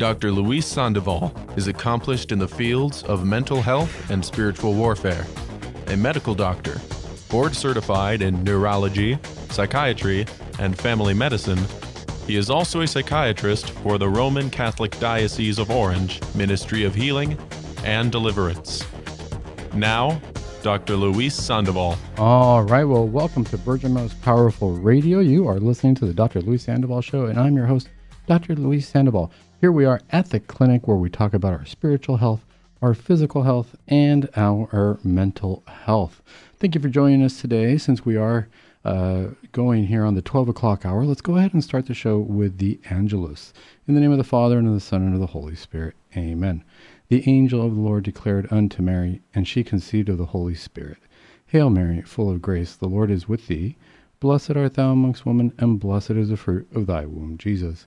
Dr. Luis Sandoval is accomplished in the fields of mental health and spiritual warfare, a medical doctor, board certified in neurology, psychiatry, and family medicine. He is also a psychiatrist for the Roman Catholic Diocese of Orange Ministry of Healing and Deliverance. Now, Dr. Luis Sandoval. All right. Well, welcome to Virgin Most Powerful Radio. You are listening to the Dr. Luis Sandoval Show, and I'm your host, Dr. Luis Sandoval. Here we are at the clinic where we talk about our spiritual health, our physical health, and our mental health. Thank you for joining us today. Since we are uh, going here on the 12 o'clock hour, let's go ahead and start the show with the Angelus. In the name of the Father, and of the Son, and of the Holy Spirit. Amen. The angel of the Lord declared unto Mary, and she conceived of the Holy Spirit. Hail Mary, full of grace, the Lord is with thee. Blessed art thou amongst women, and blessed is the fruit of thy womb, Jesus.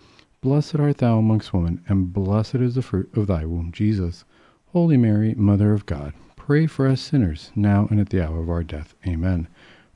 Blessed art thou amongst women, and blessed is the fruit of thy womb, Jesus. Holy Mary, Mother of God, pray for us sinners, now and at the hour of our death. Amen.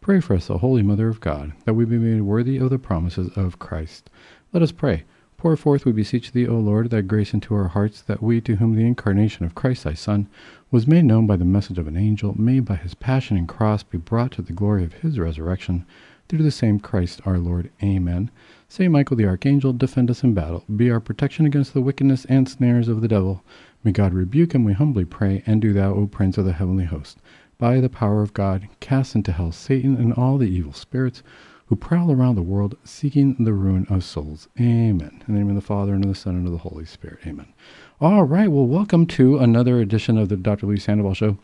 Pray for us, O Holy Mother of God, that we be made worthy of the promises of Christ. Let us pray. Pour forth, we beseech thee, O Lord, thy grace into our hearts, that we, to whom the incarnation of Christ thy Son was made known by the message of an angel, may by his passion and cross be brought to the glory of his resurrection, through the same Christ our Lord. Amen. Saint Michael the Archangel, defend us in battle. Be our protection against the wickedness and snares of the devil. May God rebuke him, we humbly pray, and do thou, O Prince of the heavenly host, by the power of God, cast into hell Satan and all the evil spirits who prowl around the world seeking the ruin of souls. Amen. In the name of the Father, and of the Son, and of the Holy Spirit. Amen. All right. Well, welcome to another edition of the Dr. Luis Sandoval Show.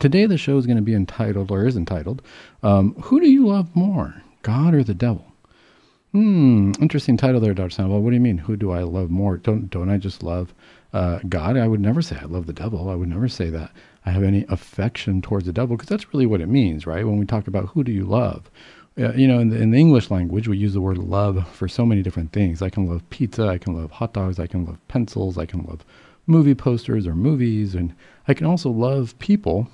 Today, the show is going to be entitled, or is entitled, um, Who Do You Love More, God or the Devil? Hmm, interesting title there, Dr. Sandoval. What do you mean? Who do I love more? Don't don't I just love uh, God? I would never say I love the devil. I would never say that I have any affection towards the devil because that's really what it means, right? When we talk about who do you love, uh, you know, in the, in the English language, we use the word love for so many different things. I can love pizza, I can love hot dogs, I can love pencils, I can love movie posters or movies, and I can also love people.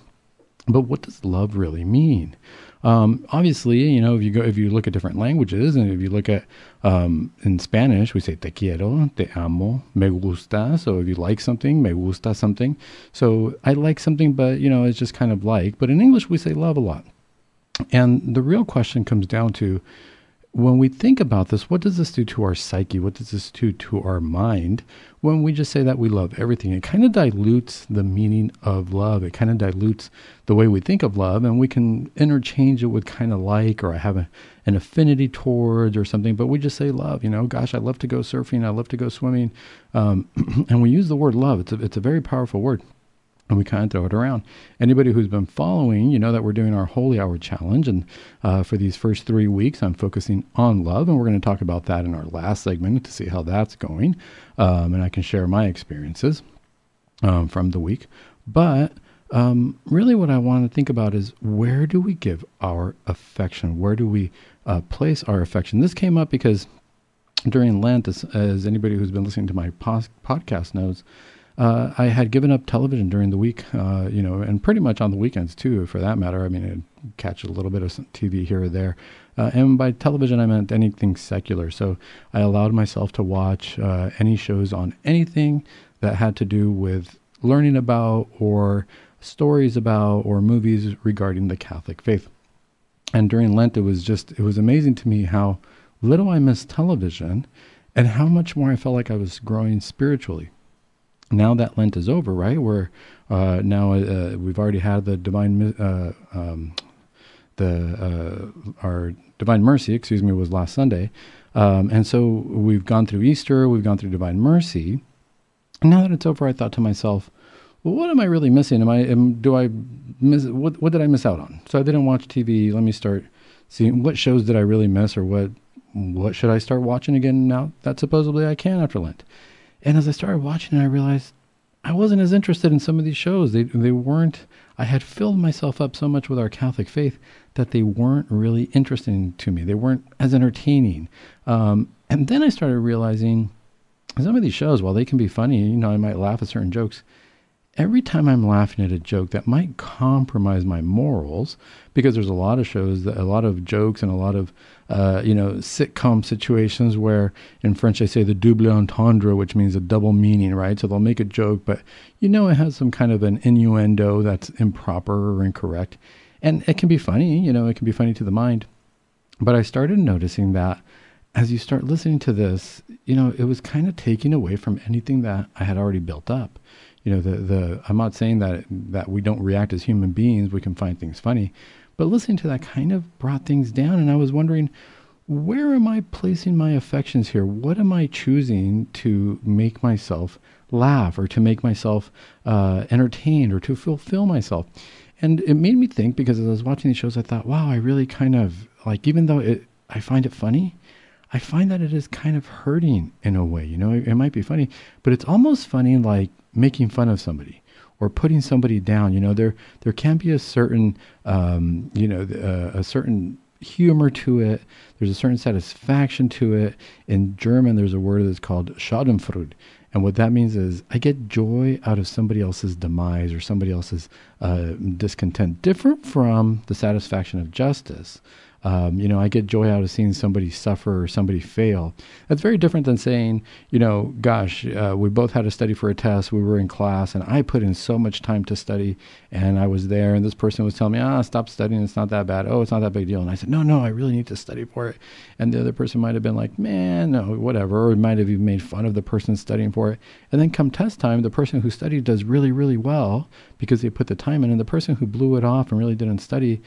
But what does love really mean? Um, obviously, you know, if you go, if you look at different languages, and if you look at um, in Spanish, we say te quiero, te amo, me gusta. So if you like something, me gusta something. So I like something, but you know, it's just kind of like. But in English, we say love a lot. And the real question comes down to when we think about this, what does this do to our psyche? What does this do to our mind when we just say that we love everything? It kind of dilutes the meaning of love. It kind of dilutes the way we think of love, and we can interchange it with kind of like or I have a, an affinity towards or something, but we just say love. You know, gosh, I love to go surfing, I love to go swimming. Um, and we use the word love, it's a, it's a very powerful word and we kind of throw it around. Anybody who's been following, you know that we're doing our Holy Hour Challenge, and uh, for these first three weeks, I'm focusing on love, and we're going to talk about that in our last segment to see how that's going, um, and I can share my experiences um, from the week. But um, really, what I want to think about is where do we give our affection? Where do we uh, place our affection? This came up because during Lent, as, as anybody who's been listening to my pos- podcast knows, uh, I had given up television during the week, uh, you know, and pretty much on the weekends too, for that matter. I mean, I'd catch a little bit of TV here or there. Uh, and by television, I meant anything secular. So I allowed myself to watch uh, any shows on anything that had to do with learning about or stories about or movies regarding the Catholic faith. And during Lent, it was just, it was amazing to me how little I missed television and how much more I felt like I was growing spiritually now that Lent is over, right? We're uh, now uh, we've already had the divine uh, um, the uh, our divine mercy, excuse me, was last Sunday, um, and so we've gone through Easter, we've gone through divine mercy. And now that it's over, I thought to myself, well, what am I really missing? Am I am, do I miss what what did I miss out on? So I didn't watch TV. Let me start seeing what shows did I really miss, or what what should I start watching again now that supposedly I can after Lent. And as I started watching it, I realized I wasn't as interested in some of these shows. They they weren't. I had filled myself up so much with our Catholic faith that they weren't really interesting to me. They weren't as entertaining. Um, and then I started realizing some of these shows, while they can be funny, you know, I might laugh at certain jokes every time I'm laughing at a joke that might compromise my morals, because there's a lot of shows that a lot of jokes and a lot of uh, you know sitcom situations where in French they say the double entendre, which means a double meaning, right? So they'll make a joke, but you know it has some kind of an innuendo that's improper or incorrect, and it can be funny. You know, it can be funny to the mind. But I started noticing that as you start listening to this, you know, it was kind of taking away from anything that I had already built up you know the the I'm not saying that that we don't react as human beings we can find things funny but listening to that kind of brought things down and I was wondering where am I placing my affections here what am I choosing to make myself laugh or to make myself uh, entertained or to fulfill myself and it made me think because as I was watching these shows I thought wow I really kind of like even though it I find it funny I find that it is kind of hurting in a way. You know, it, it, might be funny, but it's almost funny like making fun of somebody or putting somebody down. You know, there there can be a certain um, you know uh, a certain humor to it. There's a certain satisfaction to it. In German, there's a word that's called Schadenfreude. And what that means is I get joy out of somebody else's demise or somebody else's uh, discontent, different from the satisfaction of justice. Um, you know, I get joy out of seeing somebody suffer or somebody fail. That's very different than saying, you know, gosh, uh, we both had to study for a test. We were in class, and I put in so much time to study, and I was there, and this person was telling me, ah, stop studying. It's not that bad. Oh, it's not that big deal. And I said, no, no, I really need to study for it. And the other person might have been like, man, no, whatever, or might have even made fun of the person studying for it. And then come test time, the person who studied does really, really well because they put the time in, and the person who blew it off and really didn't study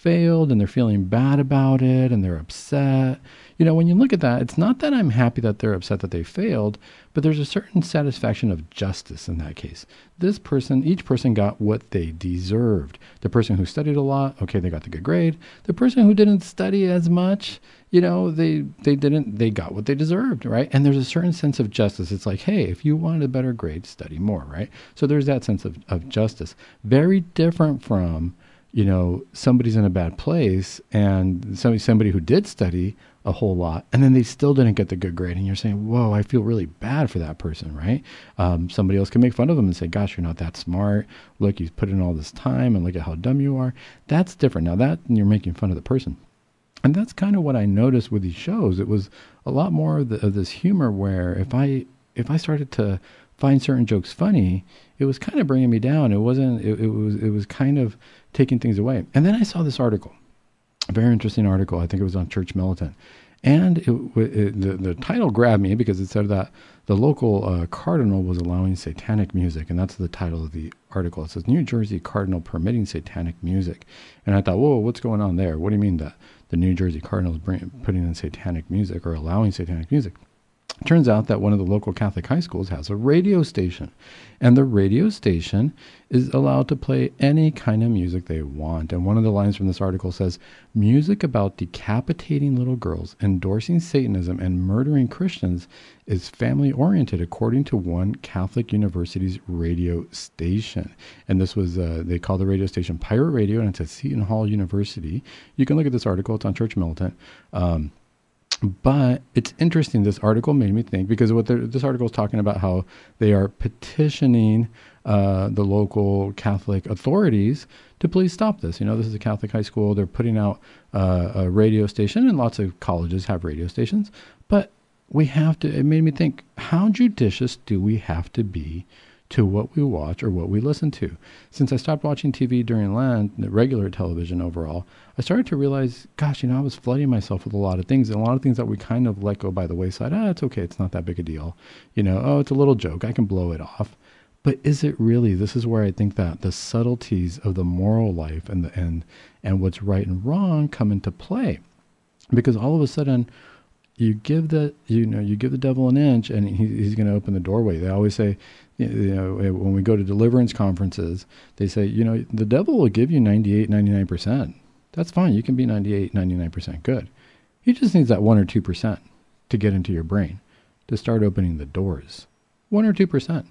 failed and they're feeling bad about it and they're upset. You know, when you look at that, it's not that I'm happy that they're upset that they failed, but there's a certain satisfaction of justice in that case. This person, each person got what they deserved. The person who studied a lot, okay, they got the good grade. The person who didn't study as much, you know, they they didn't they got what they deserved, right? And there's a certain sense of justice. It's like, hey, if you wanted a better grade, study more, right? So there's that sense of, of justice. Very different from you know somebody's in a bad place and somebody somebody who did study a whole lot and then they still didn't get the good grade and you're saying whoa i feel really bad for that person right? Um, somebody else can make fun of them and say gosh you're not that smart. Look you put in all this time and look at how dumb you are. That's different. Now that you're making fun of the person. And that's kind of what i noticed with these shows. It was a lot more of, the, of this humor where if i if i started to find certain jokes funny it was kind of bringing me down. It wasn't it, it was it was kind of taking things away. And then I saw this article, a very interesting article. I think it was on Church Militant. And it, it, the, the title grabbed me because it said that the local uh, cardinal was allowing satanic music. And that's the title of the article. It says New Jersey Cardinal permitting satanic music. And I thought, whoa, what's going on there? What do you mean that the New Jersey Cardinal is bring, putting in satanic music or allowing satanic music? Turns out that one of the local Catholic high schools has a radio station, and the radio station is allowed to play any kind of music they want. And one of the lines from this article says, Music about decapitating little girls, endorsing Satanism, and murdering Christians is family oriented, according to one Catholic university's radio station. And this was, uh, they call the radio station Pirate Radio, and it's at Seton Hall University. You can look at this article, it's on Church Militant. Um, but it's interesting. This article made me think because what this article is talking about how they are petitioning uh, the local Catholic authorities to please stop this. You know, this is a Catholic high school. They're putting out uh, a radio station, and lots of colleges have radio stations. But we have to. It made me think: How judicious do we have to be to what we watch or what we listen to. Since I stopped watching TV during Lent, regular television overall, I started to realize, gosh, you know, I was flooding myself with a lot of things, and a lot of things that we kind of let go by the wayside. Ah, it's okay, it's not that big a deal. You know, oh, it's a little joke, I can blow it off. But is it really? This is where I think that the subtleties of the moral life and the and and what's right and wrong come into play, because all of a sudden you give the you know you give the devil an inch and he, he's going to open the doorway. They always say, you know, when we go to deliverance conferences, they say, you know, the devil will give you 98, 99 percent. That's fine. You can be 98, 99 percent good. He just needs that one or two percent to get into your brain to start opening the doors. One or two percent.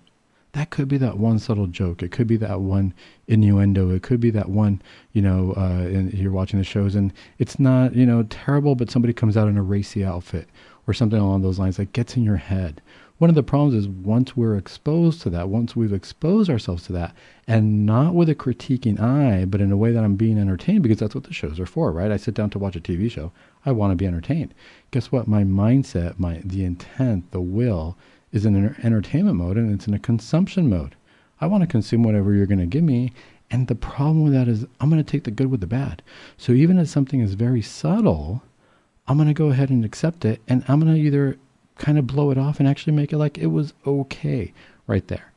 that could be that one subtle joke. It could be that one innuendo. It could be that one, you know, uh, and you're watching the shows and it's not, you know, terrible, but somebody comes out in a racy outfit or something along those lines that gets in your head. One of the problems is once we're exposed to that, once we've exposed ourselves to that, and not with a critiquing eye, but in a way that I'm being entertained because that's what the shows are for, right? I sit down to watch a TV show. I want to be entertained. Guess what? My mindset, my the intent, the will is in an entertainment mode and it's in a consumption mode. I want to consume whatever you're going to give me. And the problem with that is I'm going to take the good with the bad. So even if something is very subtle, I'm going to go ahead and accept it. And I'm going to either kind of blow it off and actually make it like it was okay right there.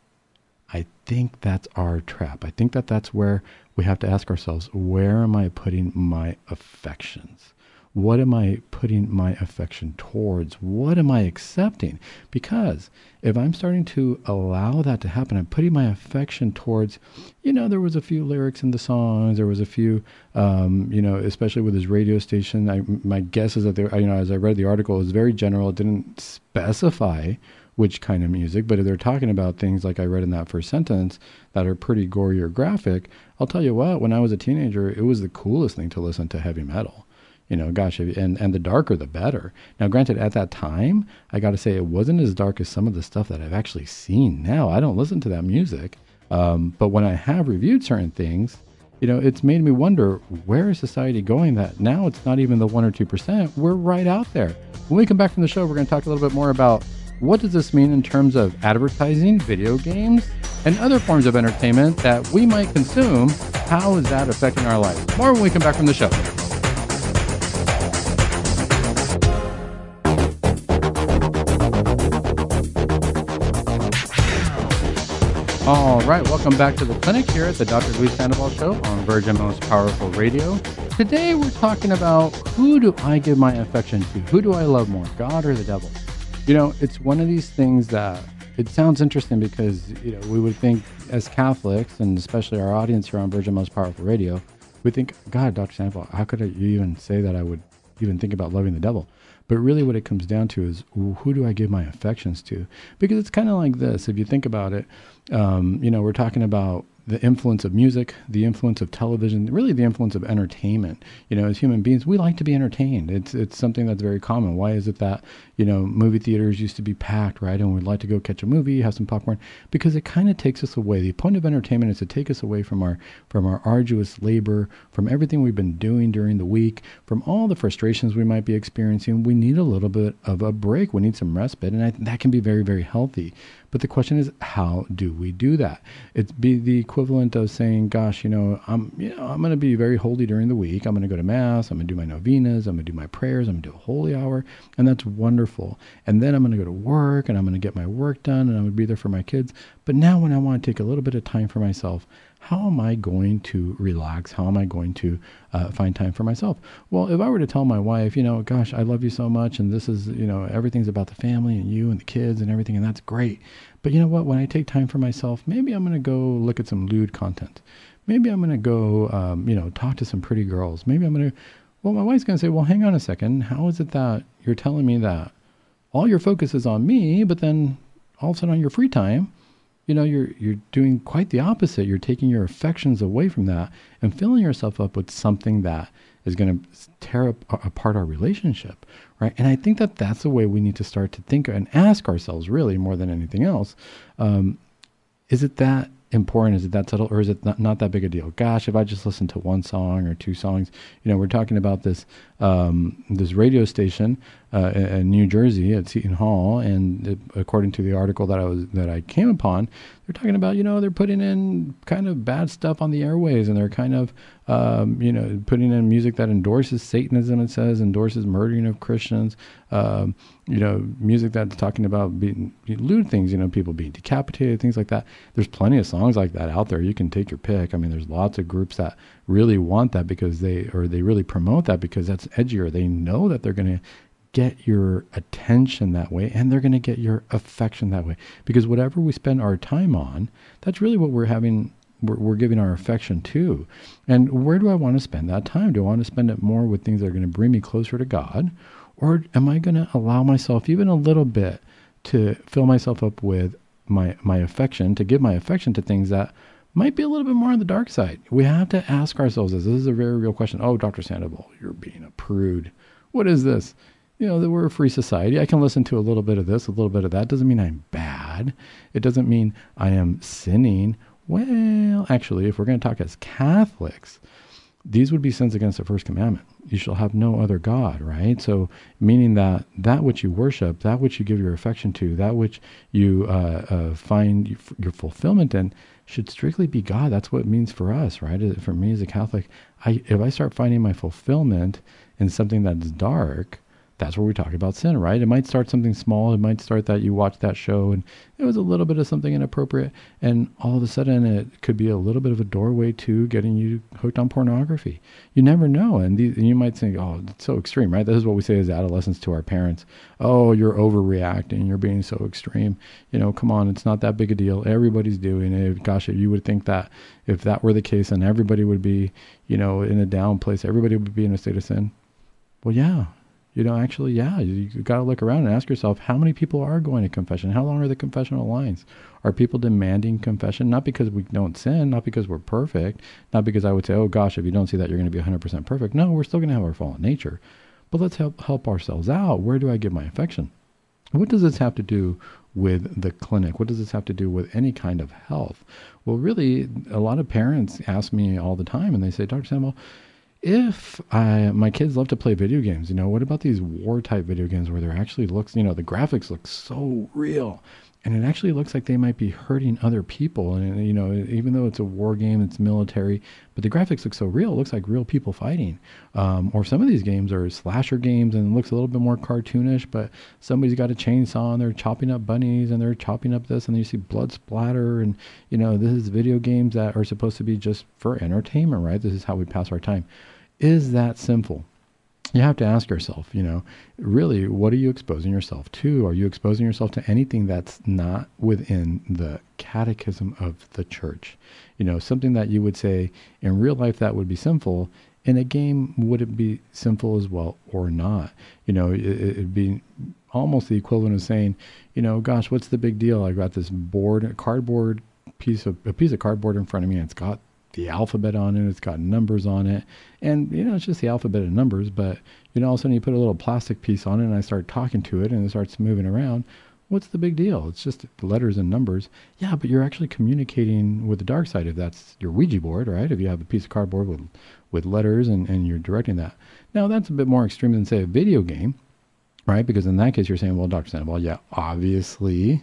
I think that's our trap. I think that that's where we have to ask ourselves where am I putting my affections? What am I putting my affection towards? What am I accepting? Because if I'm starting to allow that to happen, I'm putting my affection towards, you know, there was a few lyrics in the songs, there was a few, um, you know, especially with his radio station. I, my guess is that there, you know, as I read the article, it was very general. It didn't specify which kind of music, but if they're talking about things like I read in that first sentence that are pretty gory or graphic, I'll tell you what, when I was a teenager, it was the coolest thing to listen to heavy metal you know, gosh, and and the darker the better. Now, granted, at that time, I got to say it wasn't as dark as some of the stuff that I've actually seen now. I don't listen to that music, um, but when I have reviewed certain things, you know, it's made me wonder where is society going? That now it's not even the one or two percent. We're right out there. When we come back from the show, we're going to talk a little bit more about what does this mean in terms of advertising, video games, and other forms of entertainment that we might consume. How is that affecting our life? More when we come back from the show. All right, welcome back to the clinic here at the Dr. Luis Sandoval Show on Virgin Most Powerful Radio. Today we're talking about who do I give my affection to? Who do I love more, God or the devil? You know, it's one of these things that it sounds interesting because, you know, we would think as Catholics, and especially our audience here on Virgin Most Powerful Radio, we think, God, Dr. Sandoval, how could you even say that I would even think about loving the devil? But really, what it comes down to is who do I give my affections to? Because it's kind of like this. If you think about it, um, you know, we're talking about the influence of music, the influence of television, really the influence of entertainment. You know, as human beings, we like to be entertained. It's it's something that's very common. Why is it that you know movie theaters used to be packed, right? And we'd like to go catch a movie, have some popcorn, because it kind of takes us away. The point of entertainment is to take us away from our from our arduous labor, from everything we've been doing during the week, from all the frustrations we might be experiencing. We need a little bit of a break. We need some respite, and I, that can be very very healthy. But the question is, how do we do that? It'd be the equivalent of saying, "Gosh, you know, I'm, you know, I'm going to be very holy during the week. I'm going to go to mass. I'm going to do my novenas. I'm going to do my prayers. I'm going to do a holy hour, and that's wonderful. And then I'm going to go to work, and I'm going to get my work done, and I'm going to be there for my kids. But now, when I want to take a little bit of time for myself, how am I going to relax? How am I going to uh, find time for myself? Well, if I were to tell my wife, you know, gosh, I love you so much, and this is, you know, everything's about the family and you and the kids and everything, and that's great. But you know what? When I take time for myself, maybe I'm going to go look at some lewd content. Maybe I'm going to go, um, you know, talk to some pretty girls. Maybe I'm going to, well, my wife's going to say, well, hang on a second. How is it that you're telling me that all your focus is on me, but then all of a sudden on your free time, you know you're you're doing quite the opposite. You're taking your affections away from that and filling yourself up with something that is going to tear apart our relationship right? And i think that that's the way we need to start to think and ask ourselves really more than anything else um, is it that important? Is it that subtle, or is it not, not that big a deal? Gosh, if I just listen to one song or two songs, you know, we're talking about this um, this radio station uh, in New Jersey at Seton Hall, and it, according to the article that I was that I came upon, they're talking about you know they're putting in kind of bad stuff on the airways, and they're kind of um, you know putting in music that endorses Satanism. It says endorses murdering of Christians. Um, you know, music that's talking about being lewd things. You know, people being decapitated, things like that. There's plenty of songs like that out there. You can take your pick. I mean, there's lots of groups that really want that because they or they really promote that because that's edgier. They know that they're going to get your attention that way and they're going to get your affection that way because whatever we spend our time on that's really what we're having we're, we're, giving our affection to and where do i want to spend that time do i want to spend it more with things that are going to bring me closer to god or am i going to allow myself even a little bit to fill myself up with my my affection, to give my affection to things that might be a little bit more on the dark side. We have to ask ourselves this. This is a very real question. Oh, Dr. Sandoval, you're being a prude. What is this? You know, that we're a free society. I can listen to a little bit of this, a little bit of that. Doesn't mean I'm bad. It doesn't mean I am sinning. Well, actually, if we're going to talk as Catholics, these would be sins against the first commandment. You shall have no other God, right? So, meaning that that which you worship, that which you give your affection to, that which you uh, uh, find your fulfillment in, should strictly be God. That's what it means for us, right? For me as a Catholic, I, if I start finding my fulfillment in something that's dark, that's where we talk about sin, right? It might start something small. It might start that you watch that show and it was a little bit of something inappropriate. And all of a sudden, it could be a little bit of a doorway to getting you hooked on pornography. You never know. And, and you might think, oh, it's so extreme, right? This is what we say as adolescents to our parents. Oh, you're overreacting. You're being so extreme. You know, come on, it's not that big a deal. Everybody's doing it. Gosh, if you would think that if that were the case, then everybody would be, you know, in a down place. Everybody would be in a state of sin. Well, yeah, you know, actually, yeah, you, got to look around and ask yourself how many people are going to confession? How long are the confessional lines? Are people demanding confession? Not because we don't sin, not because we're perfect, not because I would say, oh gosh, if you don't see that, you're going to be 100% perfect. No, we're still going to have our fallen nature. But let's help, help ourselves out. Where do I give my affection? What does this have to do with the clinic? What does this have to do with any kind of health? Well, really, a lot of parents ask me all the time and they say, Dr. Sandoval, if I, my kids love to play video games, you know, what about these war type video games where they're actually looks, you know, the graphics look so real and it actually looks like they might be hurting other people. And, you know, even though it's a war game, it's military, but the graphics look so real. It looks like real people fighting. Um, or some of these games are slasher games and it looks a little bit more cartoonish, but somebody's got a chainsaw and they're chopping up bunnies and they're chopping up this and you see blood splatter. And, you know, this is video games that are supposed to be just for entertainment, right? This is how we pass our time. Is that sinful? You have to ask yourself, you know, really, what are you exposing yourself to? Are you exposing yourself to anything that's not within the catechism of the church? You know, something that you would say in real life that would be sinful. In a game, would it be sinful as well or not? You know, it, it'd be almost the equivalent of saying, you know, gosh, what's the big deal? I got this board, a cardboard piece of a piece of cardboard in front of me, and it's got the alphabet on it. It's got numbers on it. And, you know, it's just the alphabet and numbers. But, you know, all of a sudden you put a little plastic piece on it and I start talking to it and it starts moving around. What's the big deal? It's just letters and numbers. Yeah, but you're actually communicating with the dark side if that's your Ouija board, right? If you have a piece of cardboard with, with letters and, and you're directing that. Now, that's a bit more extreme than, say, a video game, right? Because in that case, you're saying, well, Dr. Sandoval, yeah, obviously,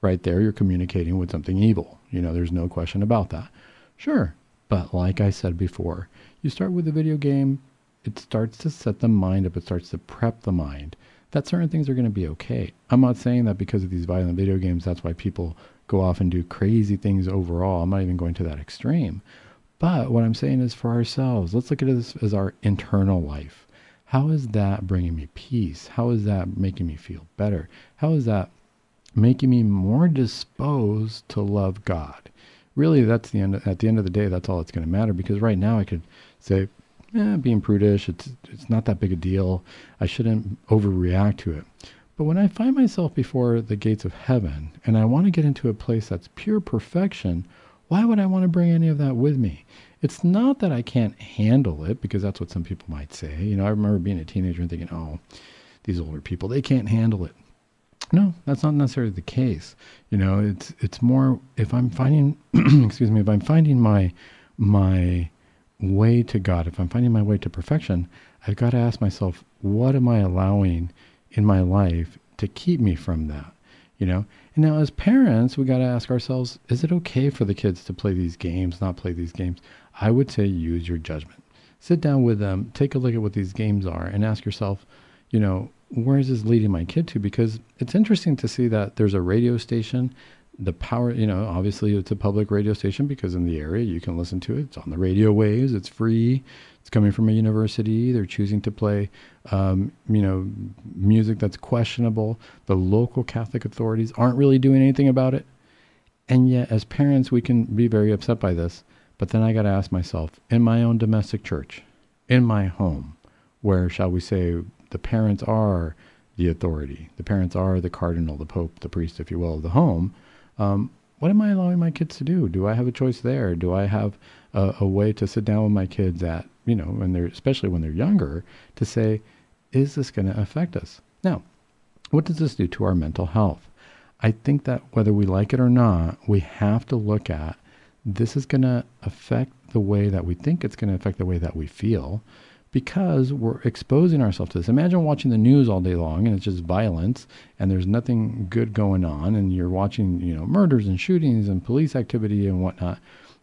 right there, you're communicating with something evil. You know, there's no question about that. Sure. But like I said before, you start with a video game, it starts to set the mind up, it starts to prep the mind that certain things are going to be okay. I'm not saying that because of these violent video games, that's why people go off and do crazy things overall. I'm not even going to that extreme. But what I'm saying is for ourselves, let's look at this as our internal life. How is that bringing me peace? How is that making me feel better? How is that making me more disposed to love God? Really that's the end at the end of the day that's all that's going to matter because right now i could say eh, being prudish it's it's not that big a deal. I shouldn't overreact to it. But when i find myself before the gates of heaven and i want to get into a place that's pure perfection why would i want to bring any of that with me? It's not that i can't handle it because that's what some people might say. You know i remember being a teenager and thinking oh these older people they can't handle it no, that's not necessarily the case. You know, it's it's more if I'm finding excuse me, if I'm finding my my way to God, if I'm finding my way to perfection, I've got to ask myself, what am I allowing in my life to keep me from that? You know? And now as parents, we got to ask ourselves, is it okay for the kids to play these games, not play these games? I would say use your judgment. Sit down with them, take a look at what these games are and ask yourself, you know, where is this leading my kid to? Because it's interesting to see that there's a radio station. The power, you know, obviously it's a public radio station because in the area you can listen to it. It's on the radio waves. It's free. It's coming from a university. They're choosing to play, um, you know, music that's questionable. The local Catholic authorities aren't really doing anything about it. And yet, as parents, we can be very upset by this. But then I got to ask myself, in my own domestic church, in my home, where shall we say the parents are the authority. The parents are the cardinal, the pope, the priest, if you will, of the home. Um, what am I allowing my kids to do? Do I have a choice there? Do I have a, a way to sit down with my kids at, you know, when they're, especially when they're younger, to say, is this going to affect us? Now, what does this do to our mental health? I think that whether we like it or not, we have to look at this is going to affect the way that we think it's going to affect the way that we feel because we're exposing ourselves to this. Imagine watching the news all day long and it's just violence and there's nothing good going on and you're watching, you know, murders and shootings and police activity and whatnot.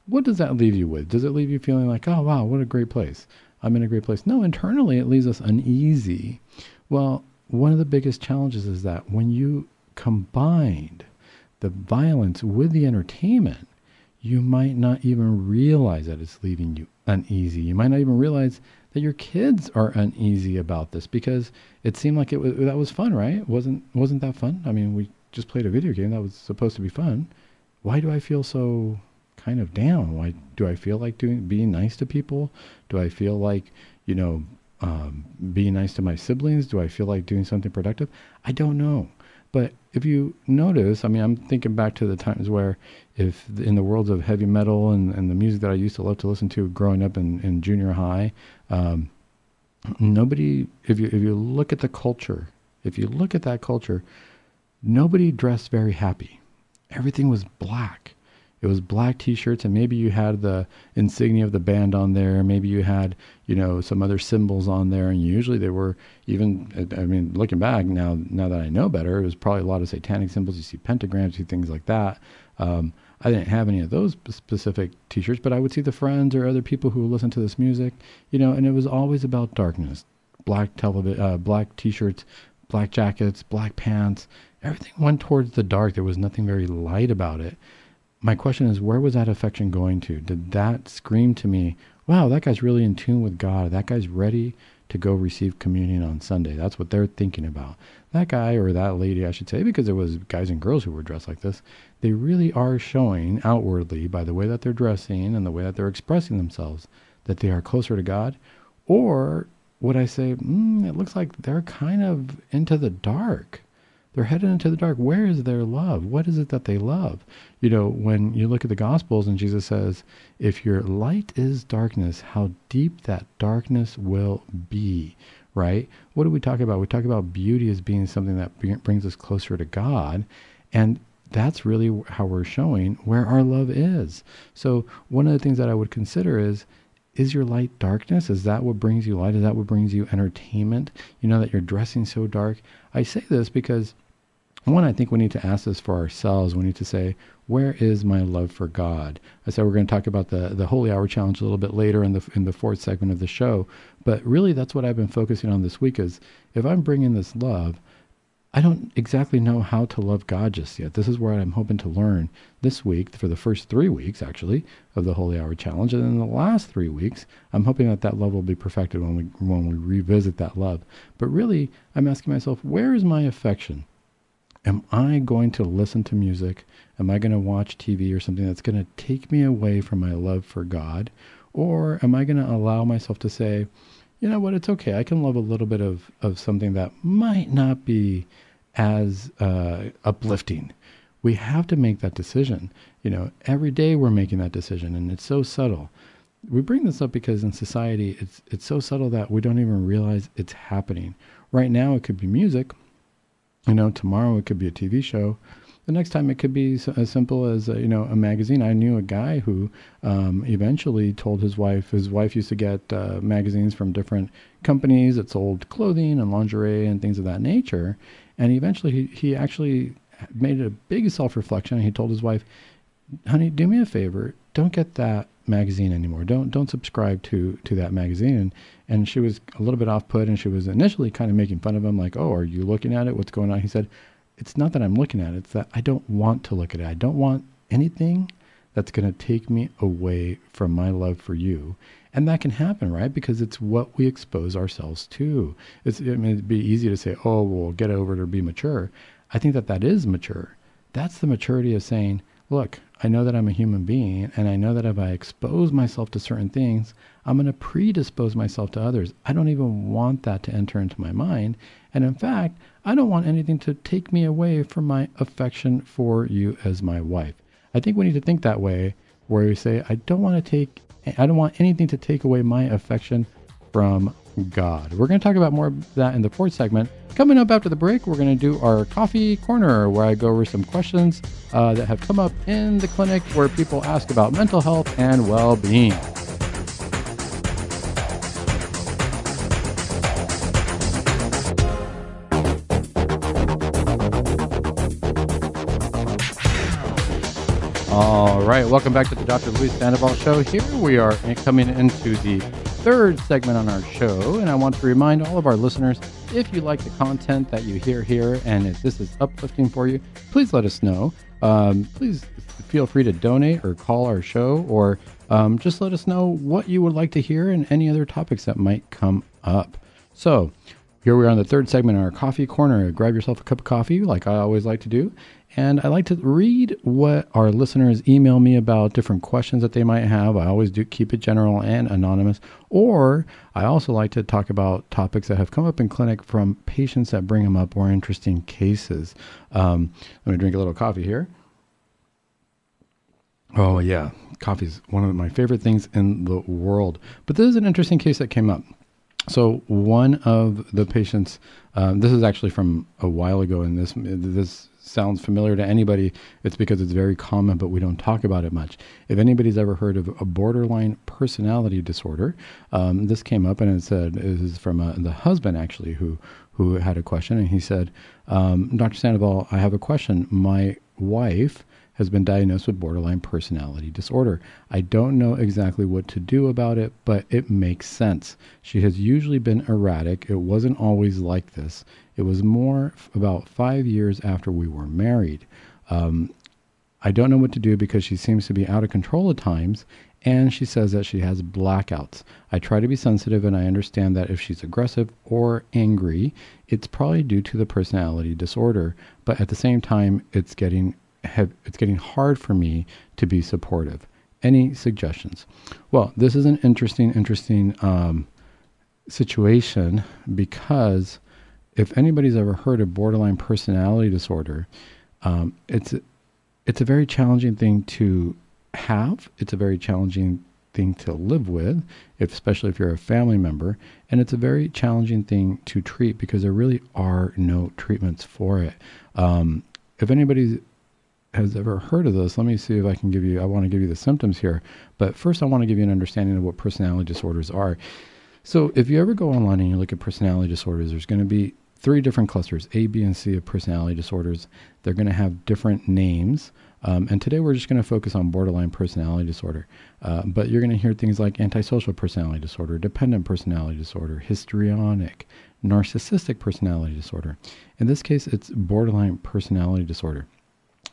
What does that leave you with? Does it leave you feeling like, oh, wow, what a great place? I'm in a great place. No, internally it leaves us uneasy. Well, one of the biggest challenges is that when you combined the violence with the entertainment, you might not even realize that it's leaving you uneasy. You might not even realize that your kids are uneasy about this because it seemed like it was that was fun, right? wasn't wasn't that fun? I mean, we just played a video game that was supposed to be fun. Why do I feel so kind of down? Why do I feel like doing being nice to people? Do I feel like you know um, being nice to my siblings? Do I feel like doing something productive? I don't know. But if you notice, I mean, I'm thinking back to the times where, if in the worlds of heavy metal and, and the music that I used to love to listen to growing up in, in junior high, um, nobody, if you if you look at the culture, if you look at that culture, nobody dressed very happy. Everything was black. It was black t-shirts and maybe you had the insignia of the band on there. Maybe you had you know some other symbols on there. And usually they were even i mean looking back now now that i know better it was probably a lot of satanic symbols. You see pentagrams you see things like that. Um, i didn't have any of those specific t-shirts but i would see the friends or other people who listen to this music you know and it was always about darkness black television uh, black t-shirts black jackets black pants everything went towards the dark there was nothing very light about it my question is, where was that affection going to? Did that scream to me, wow, that guy's really in tune with God. That guy's ready to go receive communion on Sunday. That's what they're thinking about. That guy or that lady, I should say, because it was guys and girls who were dressed like this, they really are showing outwardly by the way that they're dressing and the way that they're expressing themselves that they are closer to God. Or would I say, mm, it looks like they're kind of into the dark? They're headed into the dark. Where is their love? What is it that they love? You know, when you look at the Gospels and Jesus says, if your light is darkness, how deep that darkness will be, right? What do we talk about? We talk about beauty as being something that brings us closer to God. And that's really how we're showing where our love is. So, one of the things that I would consider is is your light darkness? Is that what brings you light? Is that what brings you entertainment? You know that you're dressing so dark. I say this because one, I think we need to ask this for ourselves. We need to say, where is my love for God? I said we're going to talk about the the Holy Hour challenge a little bit later in the in the fourth segment of the show, but really that's what I've been focusing on this week is if I'm bringing this love, I don't exactly know how to love God just yet. This is where I'm hoping to learn this week for the first three weeks, actually, of the Holy Hour Challenge, and then the last three weeks, I'm hoping that that love will be perfected when we when we revisit that love. But really, I'm asking myself, where is my affection? Am I going to listen to music? Am I going to watch TV or something that's going to take me away from my love for God? Or am I going to allow myself to say, you know what, it's okay. I can love a little bit of, of something that might not be as uh, uplifting. We have to make that decision. You know, every day we're making that decision, and it's so subtle. We bring this up because in society, it's it's so subtle that we don't even realize it's happening. Right now, it could be music, you know, tomorrow it could be a TV show. The next time it could be as simple as uh, you know a magazine. I knew a guy who um, eventually told his wife. His wife used to get uh, magazines from different companies that sold clothing and lingerie and things of that nature. And eventually, he, he actually made a big self-reflection. He told his wife, "Honey, do me a favor. Don't get that magazine anymore. Don't don't subscribe to to that magazine. And, she was a little bit off put, and she was initially kind of making fun of him, like, "Oh, are you looking at it? What's going on?" He said, "It's not that I'm looking at it. It's that I don't want to look at it. I don't want anything that's going to take me away from my love for you." And that can happen, right? Because it's what we expose ourselves to. It's, I mean, it'd be easy to say, "Oh, well, get over it or be mature." I think that that is mature. That's the maturity of saying, look, I know that I'm a human being, and I know that if I expose myself to certain things, I'm going to predispose myself to others. I don't even want that to enter into my mind. And in fact, I don't want anything to take me away from my affection for you as my wife. I think we need to think that way, where we say, I don't want to take, I don't want anything to take away my affection from God. We're going to talk about more of that in the fourth segment. Coming up after the break, we're going to do our coffee corner where I go over some questions uh, that have come up in the clinic where people ask about mental health and well being. All right, welcome back to the Dr. Luis Sandoval Show. Here we are coming into the third segment on our show, and I want to remind all of our listeners if you like the content that you hear here and if this is uplifting for you, please let us know. Um, please feel free to donate or call our show, or um, just let us know what you would like to hear and any other topics that might come up. So, here we are on the third segment in our coffee corner. Grab yourself a cup of coffee, like I always like to do, and I like to read what our listeners email me about different questions that they might have. I always do keep it general and anonymous. Or I also like to talk about topics that have come up in clinic from patients that bring them up or interesting cases. Um, let me drink a little coffee here. Oh, yeah. Coffee is one of my favorite things in the world. But this is an interesting case that came up. So one of the patients, um, this is actually from a while ago, and this this sounds familiar to anybody, it's because it's very common, but we don't talk about it much. If anybody's ever heard of a borderline personality disorder, um, this came up and it said this is from uh, the husband actually who who had a question, and he said, um, "Dr. Sandoval, I have a question. My wife." has been diagnosed with borderline personality disorder. I don't know exactly what to do about it, but it makes sense. She has usually been erratic. It wasn't always like this. It was more f- about five years after we were married. Um, I don't know what to do because she seems to be out of control at times, and she says that she has blackouts. I try to be sensitive, and I understand that if she's aggressive or angry, it's probably due to the personality disorder. But at the same time, it's getting it's getting hard for me to be supportive. Any suggestions? Well, this is an interesting, interesting um, situation because if anybody's ever heard of borderline personality disorder, um, it's it's a very challenging thing to have. It's a very challenging thing to live with, if, especially if you're a family member, and it's a very challenging thing to treat because there really are no treatments for it. Um, if anybody has ever heard of this, let me see if I can give you. I want to give you the symptoms here, but first I want to give you an understanding of what personality disorders are. So, if you ever go online and you look at personality disorders, there's going to be three different clusters A, B, and C of personality disorders. They're going to have different names. Um, and today we're just going to focus on borderline personality disorder. Uh, but you're going to hear things like antisocial personality disorder, dependent personality disorder, histrionic, narcissistic personality disorder. In this case, it's borderline personality disorder.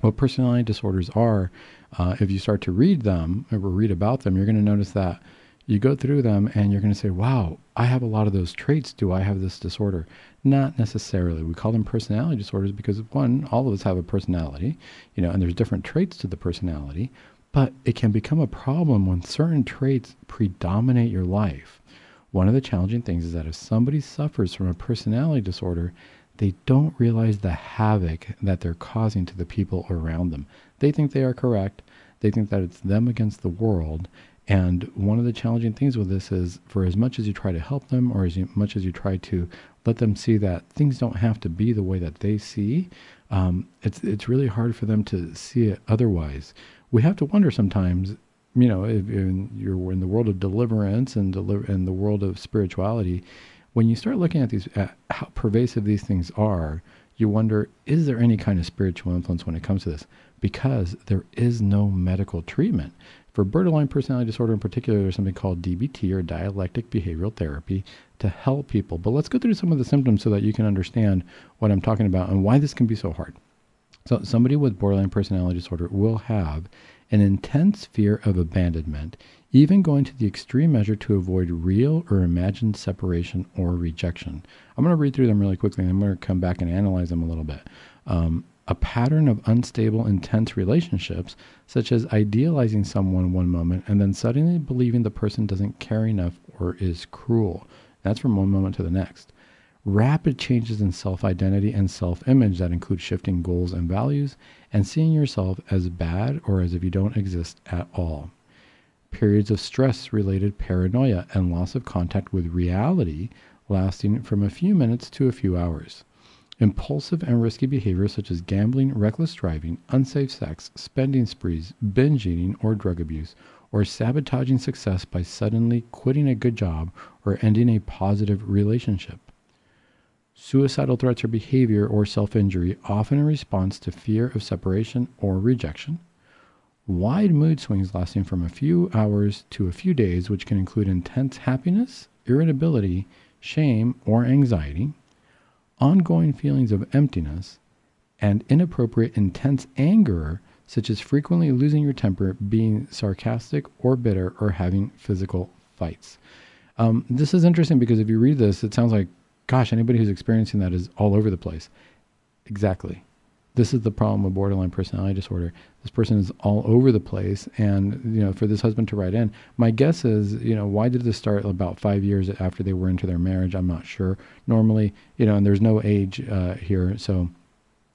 What personality disorders are, uh, if you start to read them or read about them, you're going to notice that you go through them and you're going to say, wow, I have a lot of those traits. Do I have this disorder? Not necessarily. We call them personality disorders because, one, all of us have a personality, you know, and there's different traits to the personality, but it can become a problem when certain traits predominate your life. One of the challenging things is that if somebody suffers from a personality disorder, they don't realize the havoc that they're causing to the people around them. They think they are correct. They think that it's them against the world. And one of the challenging things with this is for as much as you try to help them or as much as you try to let them see that things don't have to be the way that they see, um, it's, it's really hard for them to see it otherwise. We have to wonder sometimes, you know, if, if you're in the world of deliverance and, in the world of spirituality, when you start looking at these, at how pervasive these things are, you wonder, is there any kind of spiritual influence when it comes to this? Because there is no medical treatment. For borderline personality disorder in particular, there's something called DBT or dialectic behavioral therapy to help people. But let's go through some of the symptoms so that you can understand what I'm talking about and why this can be so hard. So, somebody with borderline personality disorder will have an intense fear of abandonment, even going to the extreme measure to avoid real or imagined separation or rejection. I'm going to read through them really quickly and I'm going to come back and analyze them a little bit. Um, a pattern of unstable, intense relationships, such as idealizing someone one moment and then suddenly believing the person doesn't care enough or is cruel. That's from one moment to the next. Rapid changes in self identity and self image that include shifting goals and values and seeing yourself as bad or as if you don't exist at all. Periods of stress related paranoia and loss of contact with reality lasting from a few minutes to a few hours Impulsive and risky behavior such as gambling, reckless driving, unsafe sex, spending sprees, binge eating or drug abuse, or sabotaging success by suddenly quitting a good job or ending a positive relationship. Suicidal threats or behavior or self injury, often in response to fear of separation or rejection. Wide mood swings lasting from a few hours to a few days, which can include intense happiness, irritability, shame, or anxiety ongoing feelings of emptiness, and inappropriate intense anger, such as frequently losing your temper, being sarcastic or bitter, or having physical fights. Um, this is interesting because if you read this, it sounds like, gosh, anybody who's experiencing that is all over the place. Exactly this is the problem with borderline personality disorder. This person is all over the place, and you know, for this husband to write in, my guess is, you know, why did this start about five years after they were into their marriage? I'm not sure. Normally, you know, and there's no age uh, here, so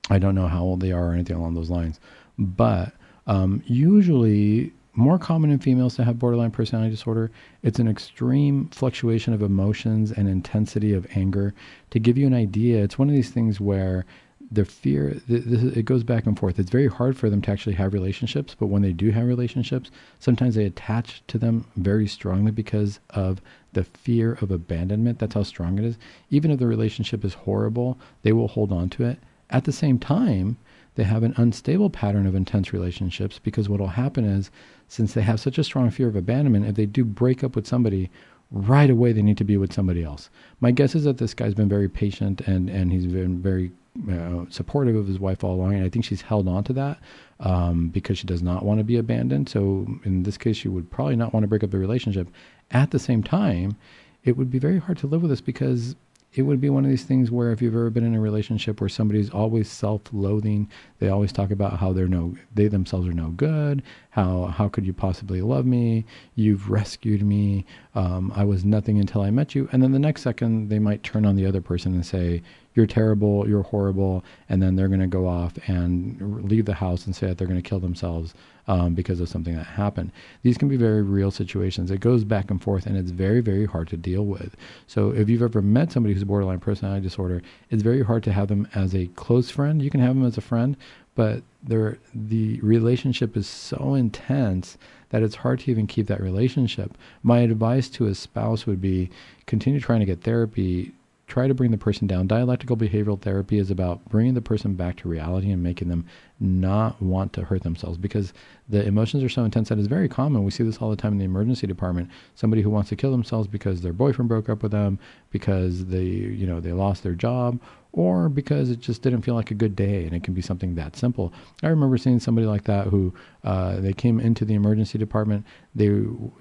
I don't know how old they are or anything along those lines. But um, usually, more common in females to have borderline personality disorder. It's an extreme fluctuation of emotions and intensity of anger. To give you an idea, it's one of these things where the fear it goes back and forth. It's very hard for them to actually have relationships but when they do have relationships sometimes they attach to them very strongly because of the fear of abandonment. That's how strong it is. Even if the relationship is horrible they will hold on to it. At the same time they have an unstable pattern of intense relationships because what will happen is since they have such a strong fear of abandonment if they do break up with somebody right away they need to be with somebody else my guess is that this guy's been very patient and and he's been very uh, supportive of his wife all along, and I think she's held on to that um, because she does not want to be abandoned. So in this case, she would probably not want to break up the relationship. At the same time, it would be very hard to live with this because it would be one of these things where if you've ever been in a relationship where somebody's always self-loathing, they always talk about how they're no, they themselves are no good. How how could you possibly love me? You've rescued me. Um, I was nothing until I met you. And then the next second, they might turn on the other person and say, "You're terrible. You're horrible." And then they're going to go off and leave the house and say that they're going to kill themselves um, because of something that happened. These can be very real situations. It goes back and forth, and it's very, very hard to deal with. So, if you've ever met somebody who's borderline personality disorder, it's very hard to have them as a close friend. You can have them as a friend, but the relationship is so intense that it's hard to even keep that relationship. My advice to a spouse would be continue trying to get therapy try to bring the person down. Dialectical behavioral therapy is about bringing the person back to reality and making them not want to hurt themselves because the emotions are so intense that it's very common. We see this all the time in the emergency department. Somebody who wants to kill themselves because their boyfriend broke up with them, because they, you know, they lost their job, or because it just didn't feel like a good day. And it can be something that simple. I remember seeing somebody like that who uh, they came into the emergency department. They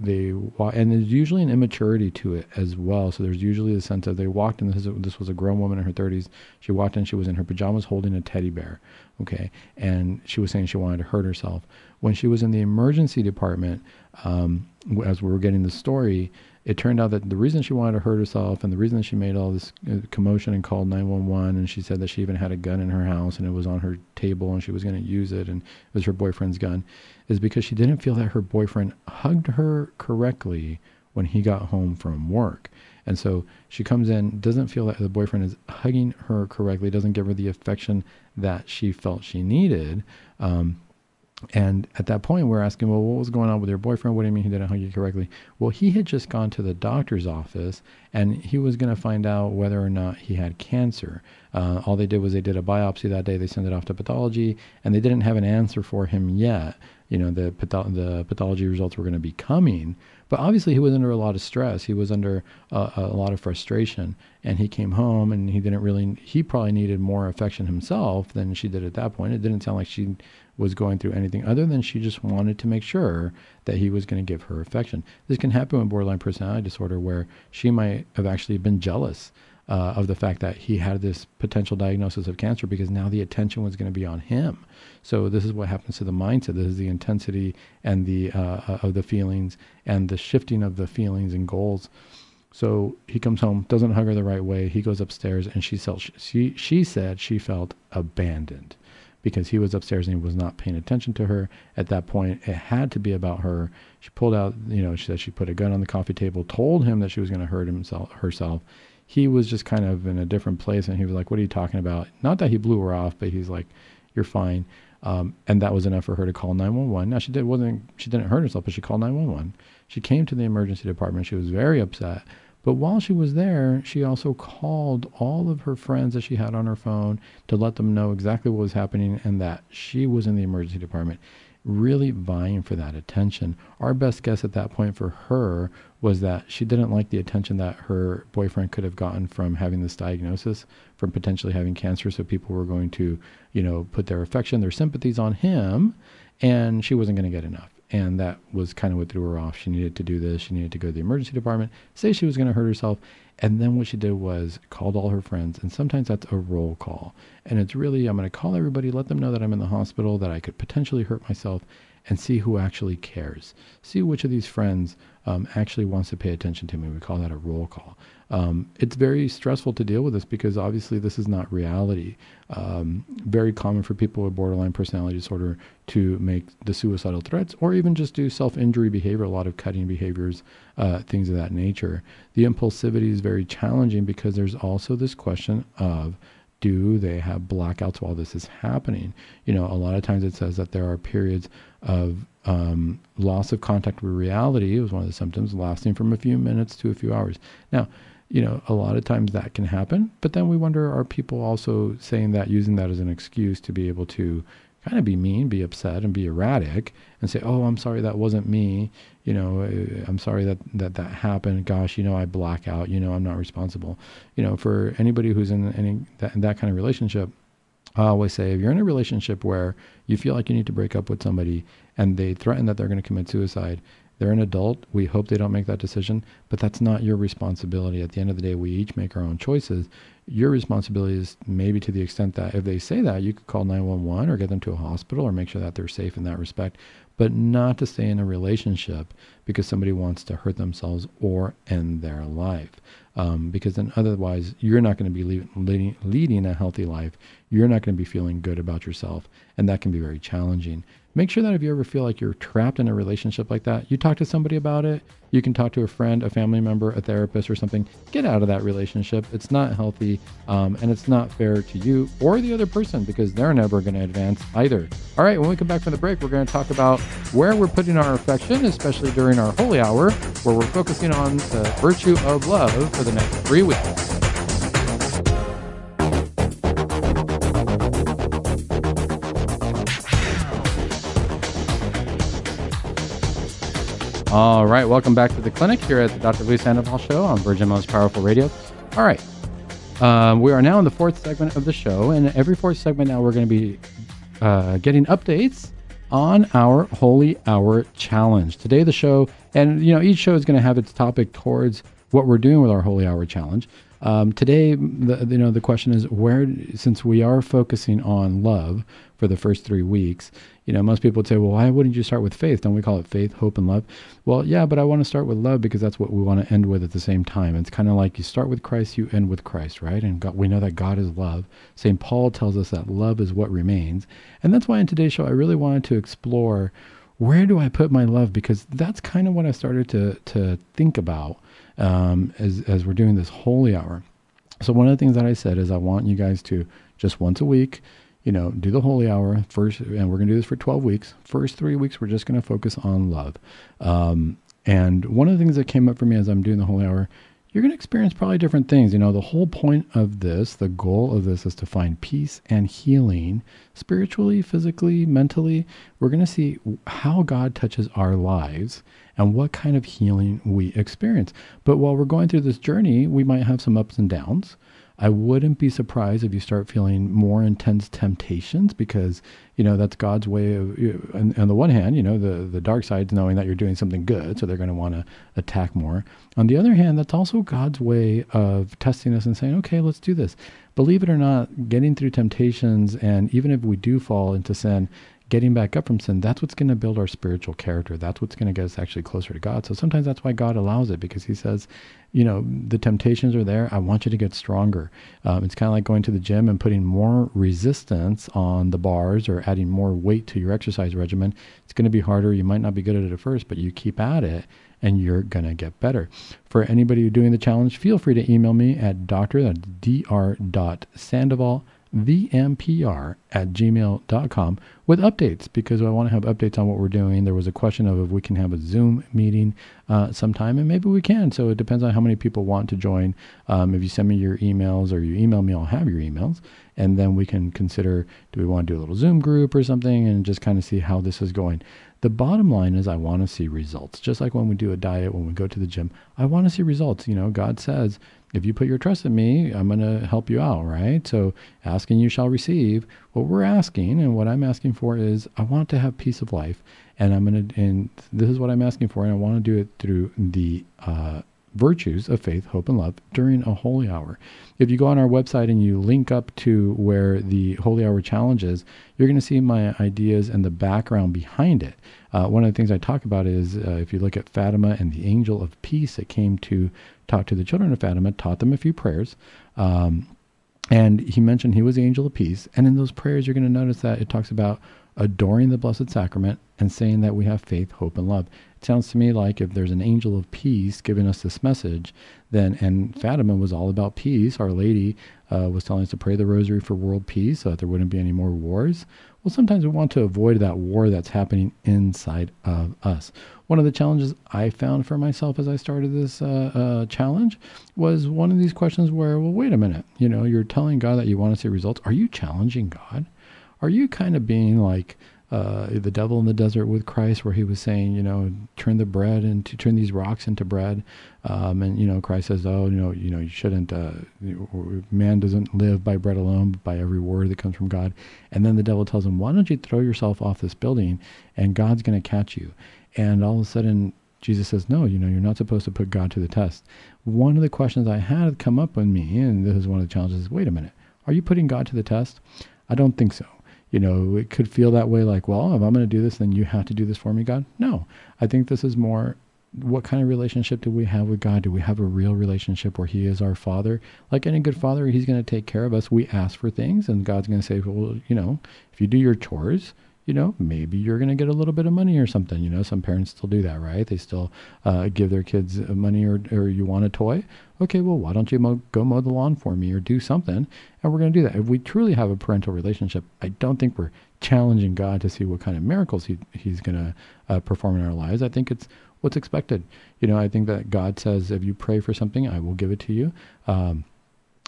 they and there's usually an immaturity to it as well. So there's usually the sense of they walked in. This, this was a grown woman in her 30s. She walked in. She was in her pajamas holding a teddy bear. Okay, and she was saying she wanted to hurt herself. When she was in the emergency department, um, as we were getting the story, it turned out that the reason she wanted to hurt herself and the reason she made all this uh, commotion and called 911 and she said that she even had a gun in her house and it was on her table and she was going to use it and it was her boyfriend's gun is because she didn't feel that her boyfriend hugged her correctly when he got home from work. And so she comes in, doesn't feel that the boyfriend is hugging her correctly, doesn't give her the affection that she felt she needed. Um, and at that point, we're asking, well, what was going on with your boyfriend? What do you mean he didn't hug you correctly? Well, he had just gone to the doctor's office and he was going to find out whether or not he had cancer. Uh, all they did was they did a biopsy that day. They sent it off to pathology and they didn't have an answer for him yet. You know, the, patho- the pathology results were going to be coming. But obviously, he was under a lot of stress. He was under a, a lot of frustration. And he came home and he didn't really, he probably needed more affection himself than she did at that point. It didn't sound like she was going through anything other than she just wanted to make sure that he was going to give her affection. This can happen with borderline personality disorder where she might have actually been jealous uh, of the fact that he had this potential diagnosis of cancer because now the attention was going to be on him. So this is what happens to the mindset. This is the intensity and the uh, uh, of the feelings and the shifting of the feelings and goals. So he comes home, doesn't hug her the right way. He goes upstairs, and she felt she she said she felt abandoned because he was upstairs and he was not paying attention to her. At that point, it had to be about her. She pulled out, you know, she said she put a gun on the coffee table, told him that she was going to hurt himself herself he was just kind of in a different place and he was like, What are you talking about? Not that he blew her off, but he's like, You're fine. Um, and that was enough for her to call 911. Now she did wasn't she didn't hurt herself, but she called 911. She came to the emergency department. She was very upset. But while she was there, she also called all of her friends that she had on her phone to let them know exactly what was happening and that she was in the emergency department really vying for that attention. Our best guess at that point for her was that she didn't like the attention that her boyfriend could have gotten from having this diagnosis, from potentially having cancer. So people were going to, you know, put their affection, their sympathies on him, and she wasn't going to get enough. And that was kind of what threw her off. She needed to do this. She needed to go to the emergency department, say she was going to hurt herself. And then what she did was called all her friends. And sometimes that's a roll call. And it's really, I'm going to call everybody, let them know that I'm in the hospital, that I could potentially hurt myself, and see who actually cares. See which of these friends um, actually wants to pay attention to me. We call that a roll call. Um, it's very stressful to deal with this because obviously this is not reality. Um, very common for people with borderline personality disorder to make the suicidal threats or even just do self injury behavior, a lot of cutting behaviors, uh, things of that nature. The impulsivity is very challenging because there's also this question of do they have blackouts while this is happening? You know, a lot of times it says that there are periods of um, loss of contact with reality. It was one of the symptoms, lasting from a few minutes to a few hours. Now, you know, a lot of times that can happen, but then we wonder are people also saying that, using that as an excuse to be able to kind of be mean, be upset, and be erratic, and say, "Oh, I'm sorry, that wasn't me," you know, uh, I'm sorry that, that that happened. Gosh, you know, I black out. You know, I'm not responsible. You know, for anybody who's in any that, that kind of relationship, I always say if you're in a relationship where you feel like you need to break up with somebody and they threaten that they're going to commit suicide, they're an adult. We hope they don't make that decision, but that's not your responsibility. At the end of the day, we each make our own choices. Your responsibility is maybe to the extent that if they say that, you could call 911 or get them to a hospital or make sure that they're safe in that respect but not to stay in a relationship because somebody wants to hurt themselves or end their life. Um, because then otherwise, you're not going to be leading, leading a healthy life. You're not going to be feeling good about yourself, and that can be very challenging make sure that if you ever feel like you're trapped in a relationship like that, you talk to somebody about it. You can talk to a friend, a family member, a therapist, or something. Get out of that relationship. It's not healthy, um, and it's not fair to you or the other person because they're never going to advance either. All right, when we come back from the break, we're going to talk about where we're putting our affection, especially during our holy hour, where we're focusing on the virtue of love for the next three weeks. All right, welcome back to the clinic here at the Dr. Luis Sandoval Show on Virgin Most Powerful Radio. All right, um, we are now in the fourth segment of the show, and every fourth segment now we're going to be uh, getting updates on our Holy Hour Challenge. Today, the show, and you know, each show is going to have its topic towards what we're doing with our Holy Hour Challenge. Um, today, the, you know, the question is where, since we are focusing on love for the first three weeks, you know, most people say, well, why wouldn't you start with faith? Don't we call it faith, hope, and love? Well, yeah, but I want to start with love because that's what we want to end with at the same time. It's kind of like you start with Christ, you end with Christ, right? And God, we know that God is love. St. Paul tells us that love is what remains. And that's why in today's show, I really wanted to explore where do I put my love? Because that's kind of what I started to, to think about um, as, as we're doing this holy hour. So, one of the things that I said is I want you guys to just once a week you know, do the holy hour first, and we're going to do this for 12 weeks. First three weeks, we're just going to focus on love. Um, and one of the things that came up for me as I'm doing the holy hour, you're going to experience probably different things. You know, the whole point of this, the goal of this is to find peace and healing spiritually, physically, mentally. We're going to see how God touches our lives and what kind of healing we experience. But while we're going through this journey, we might have some ups and downs. I wouldn't be surprised if you start feeling more intense temptations because, you know, that's God's way of, on, on the one hand, you know, the, the dark side's knowing that you're doing something good, so they're going to want to attack more. On the other hand, that's also God's way of testing us and saying, okay, let's do this. Believe it or not, getting through temptations, and even if we do fall into sin, getting back up from sin, that's what's going to build our spiritual character. That's what's going to get us actually closer to God. So sometimes that's why God allows it because He says, you know, the temptations are there. I want you to get stronger. Um, it's kind of like going to the gym and putting more resistance on the bars or adding more weight to your exercise regimen. It's going to be harder. You might not be good at it at first, but you keep at it and you're going to get better. For anybody doing the challenge, feel free to email me at doctor, that's dr.sandoval vmpr at gmail.com with updates because I want to have updates on what we're doing. There was a question of if we can have a Zoom meeting uh, sometime, and maybe we can. So it depends on how many people want to join. Um, if you send me your emails or you email me, I'll have your emails, and then we can consider do we want to do a little Zoom group or something and just kind of see how this is going. The bottom line is I want to see results. Just like when we do a diet, when we go to the gym, I want to see results. You know, God says if you put your trust in me, I'm going to help you out, right? So, asking you shall receive. What we're asking and what I'm asking for is I want to have peace of life, and I'm going to, and this is what I'm asking for, and I want to do it through the uh, virtues of faith, hope, and love during a holy hour. If you go on our website and you link up to where the holy hour challenge is, you're going to see my ideas and the background behind it. Uh, one of the things I talk about is uh, if you look at Fatima and the angel of peace that came to talk to the children of Fatima, taught them a few prayers. Um, and he mentioned he was the angel of peace. And in those prayers, you're going to notice that it talks about adoring the Blessed Sacrament and saying that we have faith, hope, and love. It sounds to me like if there's an angel of peace giving us this message, then, and Fatima was all about peace. Our Lady uh, was telling us to pray the rosary for world peace so that there wouldn't be any more wars. Well, sometimes we want to avoid that war that's happening inside of us. One of the challenges I found for myself as I started this uh, uh, challenge was one of these questions where, well, wait a minute, you know, you're telling God that you want to see results. Are you challenging God? Are you kind of being like, uh, the devil in the desert with Christ, where he was saying, you know, turn the bread into turn these rocks into bread, um, and you know, Christ says, oh, you know, you know, you shouldn't. Uh, man doesn't live by bread alone, but by every word that comes from God. And then the devil tells him, why don't you throw yourself off this building, and God's going to catch you. And all of a sudden, Jesus says, no, you know, you're not supposed to put God to the test. One of the questions I had come up with me, and this is one of the challenges, is wait a minute, are you putting God to the test? I don't think so you know, it could feel that way like, well, if I'm going to do this, then you have to do this for me, God. No, I think this is more what kind of relationship do we have with God? Do we have a real relationship where He is our Father? Like any good father, He's going to take care of us. We ask for things, and God's going to say, well, you know, if you do your chores, you know, maybe you're going to get a little bit of money or something. You know, some parents still do that, right? They still uh, give their kids money or, or you want a toy. Okay, well, why don't you mow, go mow the lawn for me or do something? And we're going to do that. If we truly have a parental relationship, I don't think we're challenging God to see what kind of miracles he, he's going to uh, perform in our lives. I think it's what's expected. You know, I think that God says, if you pray for something, I will give it to you. Um,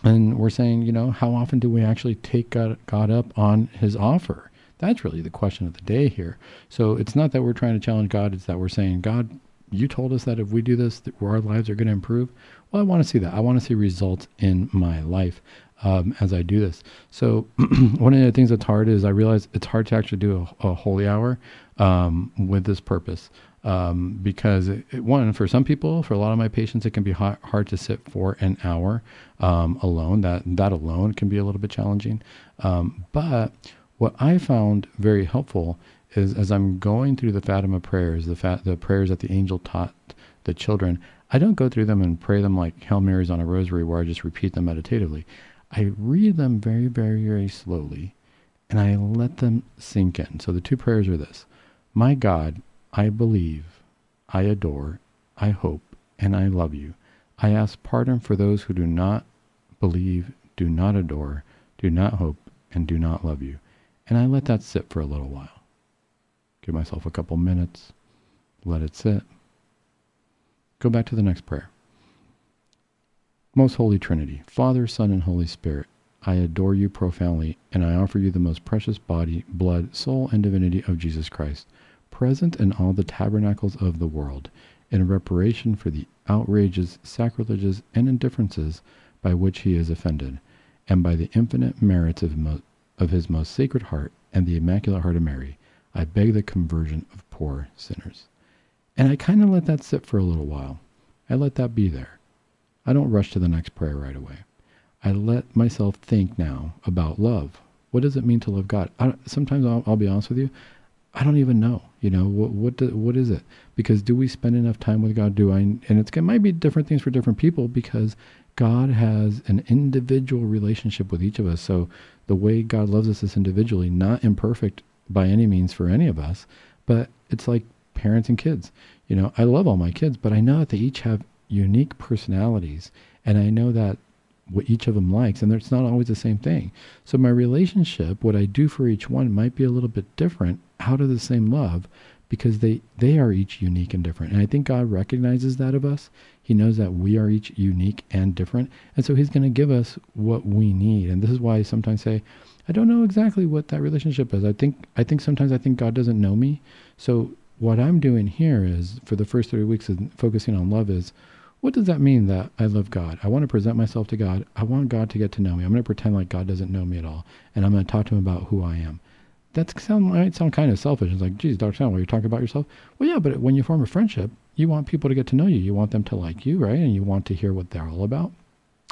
and we're saying, you know, how often do we actually take God, God up on his offer? That's really the question of the day here. So it's not that we're trying to challenge God, it's that we're saying, God, you told us that if we do this, that our lives are going to improve. Well, I want to see that. I want to see results in my life um, as I do this. So one of the things that's hard is I realize it's hard to actually do a, a holy hour um, with this purpose. Um, because it, it, one, for some people, for a lot of my patients, it can be hard, hard to sit for an hour um, alone. That that alone can be a little bit challenging. Um, but what I found very helpful is as I'm going through the Fatima prayers, the, fat, the prayers that the angel taught the children, I don't go through them and pray them like Hail Marys on a rosary where I just repeat them meditatively. I read them very, very, very slowly and I let them sink in. So the two prayers are this My God, I believe, I adore, I hope, and I love you. I ask pardon for those who do not believe, do not adore, do not hope, and do not love you. And I let that sit for a little while. Give myself a couple minutes, let it sit. Go back to the next prayer. Most Holy Trinity, Father, Son, and Holy Spirit, I adore you profoundly, and I offer you the most precious body, blood, soul, and divinity of Jesus Christ, present in all the tabernacles of the world, in reparation for the outrages, sacrileges, and indifferences by which he is offended, and by the infinite merits of, of his most sacred heart and the Immaculate Heart of Mary, I beg the conversion of poor sinners. And I kind of let that sit for a little while. I let that be there. I don't rush to the next prayer right away. I let myself think now about love. What does it mean to love God? I, sometimes I'll, I'll, be honest with you, I don't even know. You know what what do, what is it? Because do we spend enough time with God? Do I? And it's, it might be different things for different people because God has an individual relationship with each of us. So the way God loves us is individually, not imperfect by any means for any of us, but it's like parents and kids. You know, I love all my kids, but I know that they each have unique personalities, and I know that what each of them likes, and it's not always the same thing. So my relationship, what I do for each one, might be a little bit different out of the same love, because they they are each unique and different. And I think God recognizes that of us. He knows that we are each unique and different, and so He's going to give us what we need. And this is why I sometimes say, I don't know exactly what that relationship is. I think I think sometimes I think God doesn't know me. So what I'm doing here is for the first three weeks of focusing on love is what does that mean that I love God? I want to present myself to God. I want God to get to know me. I'm going to pretend like God doesn't know me at all, and I'm going to talk to him about who I am. That sound, might sound kind of selfish. It's like, geez, Dr. Sandoval, you're talking about yourself. Well, yeah, but when you form a friendship, you want people to get to know you. You want them to like you, right? And you want to hear what they're all about.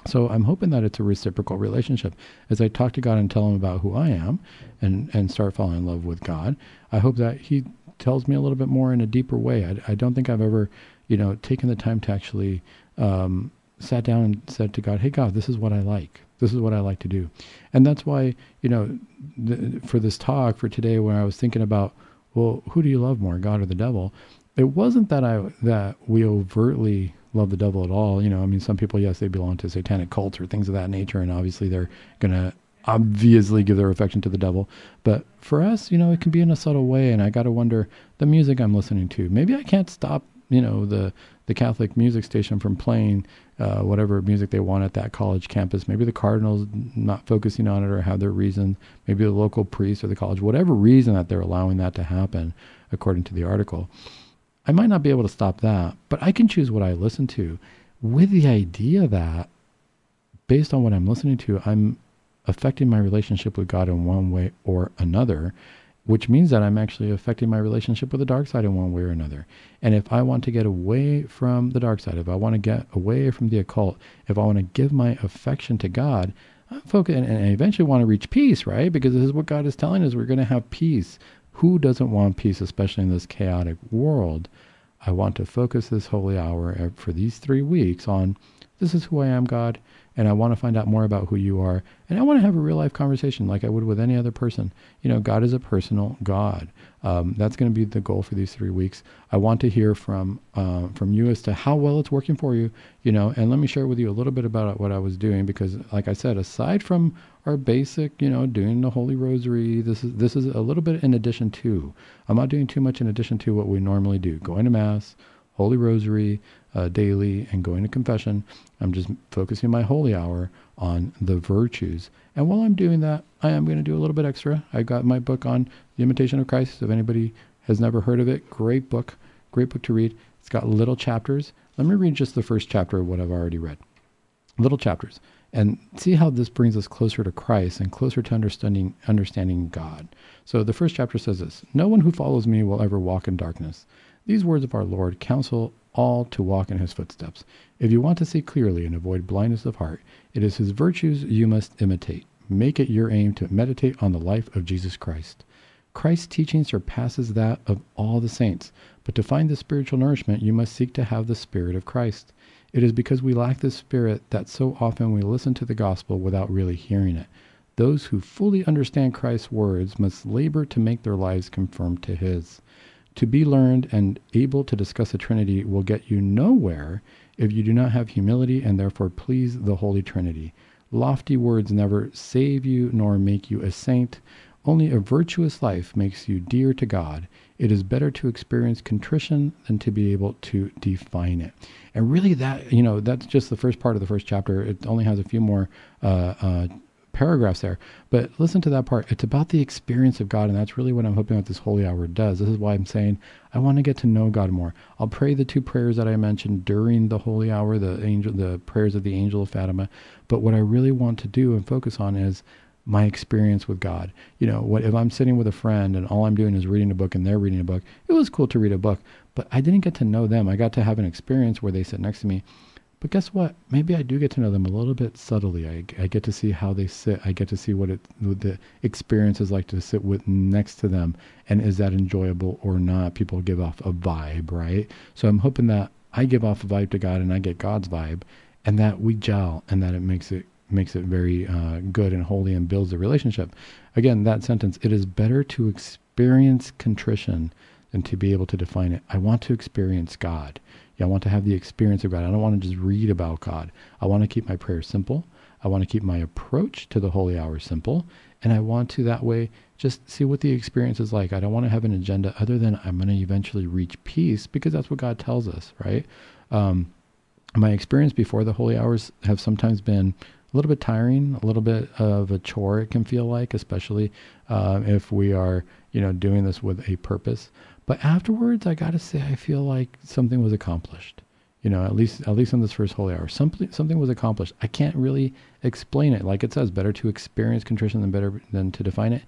So I'm hoping that it's a reciprocal relationship. As I talk to God and tell him about who I am and, and start falling in love with God, I hope that he tells me a little bit more in a deeper way. I, I don't think I've ever, you know, taken the time to actually um, sat down and said to God, "Hey God, this is what I like. This is what I like to do," and that's why you know, the, for this talk for today, when I was thinking about, well, who do you love more, God or the devil? It wasn't that I that we overtly love the devil at all. You know, I mean, some people, yes, they belong to satanic cults or things of that nature, and obviously they're to obviously give their affection to the devil. But for us, you know, it can be in a subtle way. And I got to wonder the music I'm listening to. Maybe I can't stop, you know, the the Catholic music station from playing uh, whatever music they want at that college campus. Maybe the Cardinals not focusing on it or have their reason. Maybe the local priest or the college, whatever reason that they're allowing that to happen, according to the article. I might not be able to stop that, but I can choose what I listen to with the idea that based on what I'm listening to, I'm affecting my relationship with God in one way or another, which means that I'm actually affecting my relationship with the dark side in one way or another. And if I want to get away from the dark side, if I want to get away from the occult, if I want to give my affection to God, I focus and, and eventually want to reach peace, right? Because this is what God is telling us: we're going to have peace who doesn't want peace, especially in this chaotic world? I want to focus this holy hour for these three weeks on this is who I am, God, and I want to find out more about who you are. And I want to have a real life conversation like I would with any other person. You know, God is a personal God. Um, that's going to be the goal for these three weeks. I want to hear from uh, from you as to how well it's working for you. You know, and let me share with you a little bit about what I was doing because, like I said, aside from our basic, you know, doing the Holy Rosary, this is this is a little bit in addition to. I'm not doing too much in addition to what we normally do: going to Mass, Holy Rosary uh, daily, and going to confession. I'm just focusing my holy hour on the virtues. And while I'm doing that, I am going to do a little bit extra. I got my book on the Imitation of Christ. If anybody has never heard of it, great book, great book to read. It's got little chapters. Let me read just the first chapter of what I've already read. Little chapters. And see how this brings us closer to Christ and closer to understanding understanding God. So the first chapter says this No one who follows me will ever walk in darkness. These words of our Lord counsel all to walk in his footsteps. If you want to see clearly and avoid blindness of heart, it is his virtues you must imitate. Make it your aim to meditate on the life of Jesus Christ. Christ's teaching surpasses that of all the saints, but to find the spiritual nourishment, you must seek to have the Spirit of Christ. It is because we lack this Spirit that so often we listen to the gospel without really hearing it. Those who fully understand Christ's words must labor to make their lives conform to His. To be learned and able to discuss the Trinity will get you nowhere if you do not have humility and therefore please the Holy Trinity. Lofty words never save you nor make you a saint. Only a virtuous life makes you dear to God. It is better to experience contrition than to be able to define it. And really, that, you know, that's just the first part of the first chapter. It only has a few more uh, uh, paragraphs there. But listen to that part. It's about the experience of God, and that's really what I'm hoping that this holy hour does. This is why I'm saying I want to get to know God more. I'll pray the two prayers that I mentioned during the holy hour, the angel, the prayers of the angel of Fatima. But what I really want to do and focus on is my experience with God. You know, what if I'm sitting with a friend and all I'm doing is reading a book and they're reading a book? It was cool to read a book, but I didn't get to know them. I got to have an experience where they sit next to me. But guess what? Maybe I do get to know them a little bit subtly. I, I get to see how they sit. I get to see what it what the experience is like to sit with next to them, and is that enjoyable or not? People give off a vibe, right? So I'm hoping that I give off a vibe to God and I get God's vibe, and that we gel, and that it makes it makes it very uh, good and holy and builds a relationship. Again, that sentence, it is better to experience contrition than to be able to define it. I want to experience God. Yeah, I want to have the experience of God. I don't want to just read about God. I want to keep my prayer simple. I want to keep my approach to the holy hour simple. And I want to that way just see what the experience is like. I don't want to have an agenda other than I'm going to eventually reach peace because that's what God tells us, right? Um, my experience before the holy hours have sometimes been a little bit tiring, a little bit of a chore. It can feel like, especially uh, if we are, you know, doing this with a purpose. But afterwards, I got to say, I feel like something was accomplished. You know, at least at least in this first holy hour, something something was accomplished. I can't really explain it. Like it says, better to experience contrition than better than to define it.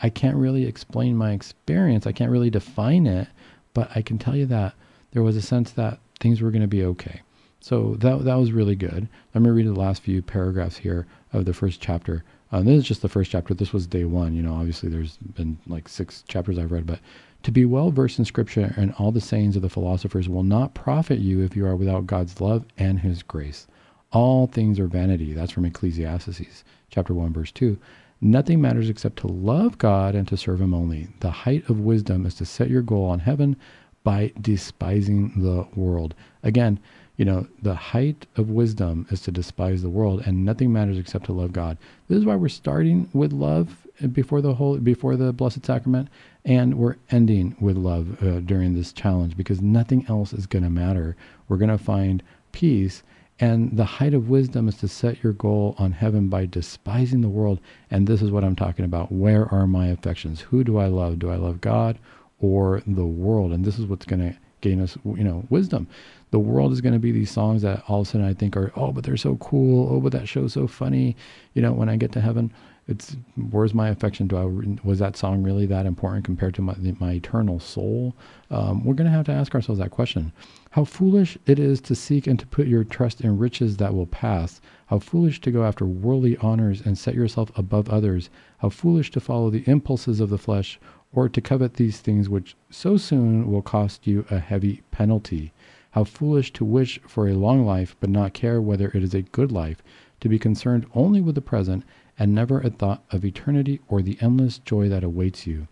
I can't really explain my experience. I can't really define it, but I can tell you that there was a sense that things were going to be okay. So that that was really good. Let me read the last few paragraphs here of the first chapter. Uh, this is just the first chapter. This was day one. You know, obviously there's been like six chapters I've read, but to be well versed in Scripture and all the sayings of the philosophers will not profit you if you are without God's love and His grace. All things are vanity. That's from Ecclesiastes chapter one, verse two. Nothing matters except to love God and to serve Him only. The height of wisdom is to set your goal on heaven by despising the world. Again, you know, the height of wisdom is to despise the world, and nothing matters except to love God. This is why we're starting with love before the whole before the Blessed Sacrament, and we're ending with love uh, during this challenge because nothing else is going to matter. We're going to find peace. And the height of wisdom is to set your goal on heaven by despising the world. And this is what I'm talking about. Where are my affections? Who do I love? Do I love God or the world? And this is what's going to gain us, you know, wisdom the world is going to be these songs that all of a sudden I think are, oh, but they're so cool. Oh, but that show's so funny. You know, when I get to heaven, it's where's my affection? Do I was that song really that important compared to my my eternal soul? Um, we're going to have to ask ourselves that question. How foolish it is to seek and to put your trust in riches that will pass. How foolish to go after worldly honors and set yourself above others. How foolish to follow the impulses of the flesh or to covet these things which so soon will cost you a heavy penalty. How foolish to wish for a long life, but not care whether it is a good life, to be concerned only with the present, and never a thought of eternity or the endless joy that awaits you.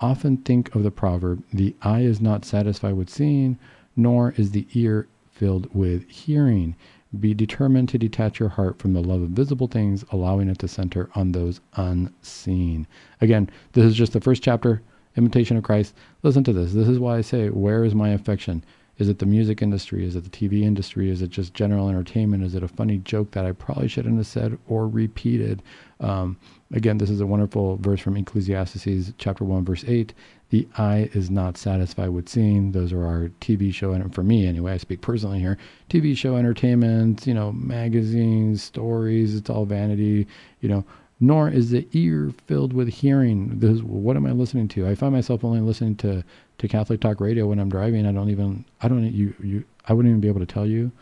Often think of the proverb, the eye is not satisfied with seeing, nor is the ear filled with hearing. Be determined to detach your heart from the love of visible things, allowing it to center on those unseen. Again, this is just the first chapter, Imitation of Christ. Listen to this. This is why I say, Where is my affection? Is it the music industry? Is it the TV industry? Is it just general entertainment? Is it a funny joke that I probably shouldn't have said or repeated? Um, again, this is a wonderful verse from Ecclesiastes chapter 1, verse 8. The eye is not satisfied with seeing. Those are our TV show, and for me anyway, I speak personally here. TV show entertainment, you know, magazines, stories, it's all vanity, you know, nor is the ear filled with hearing. This, what am I listening to? I find myself only listening to, to Catholic Talk Radio when I'm driving. I don't even, I don't, you, you, I wouldn't even be able to tell you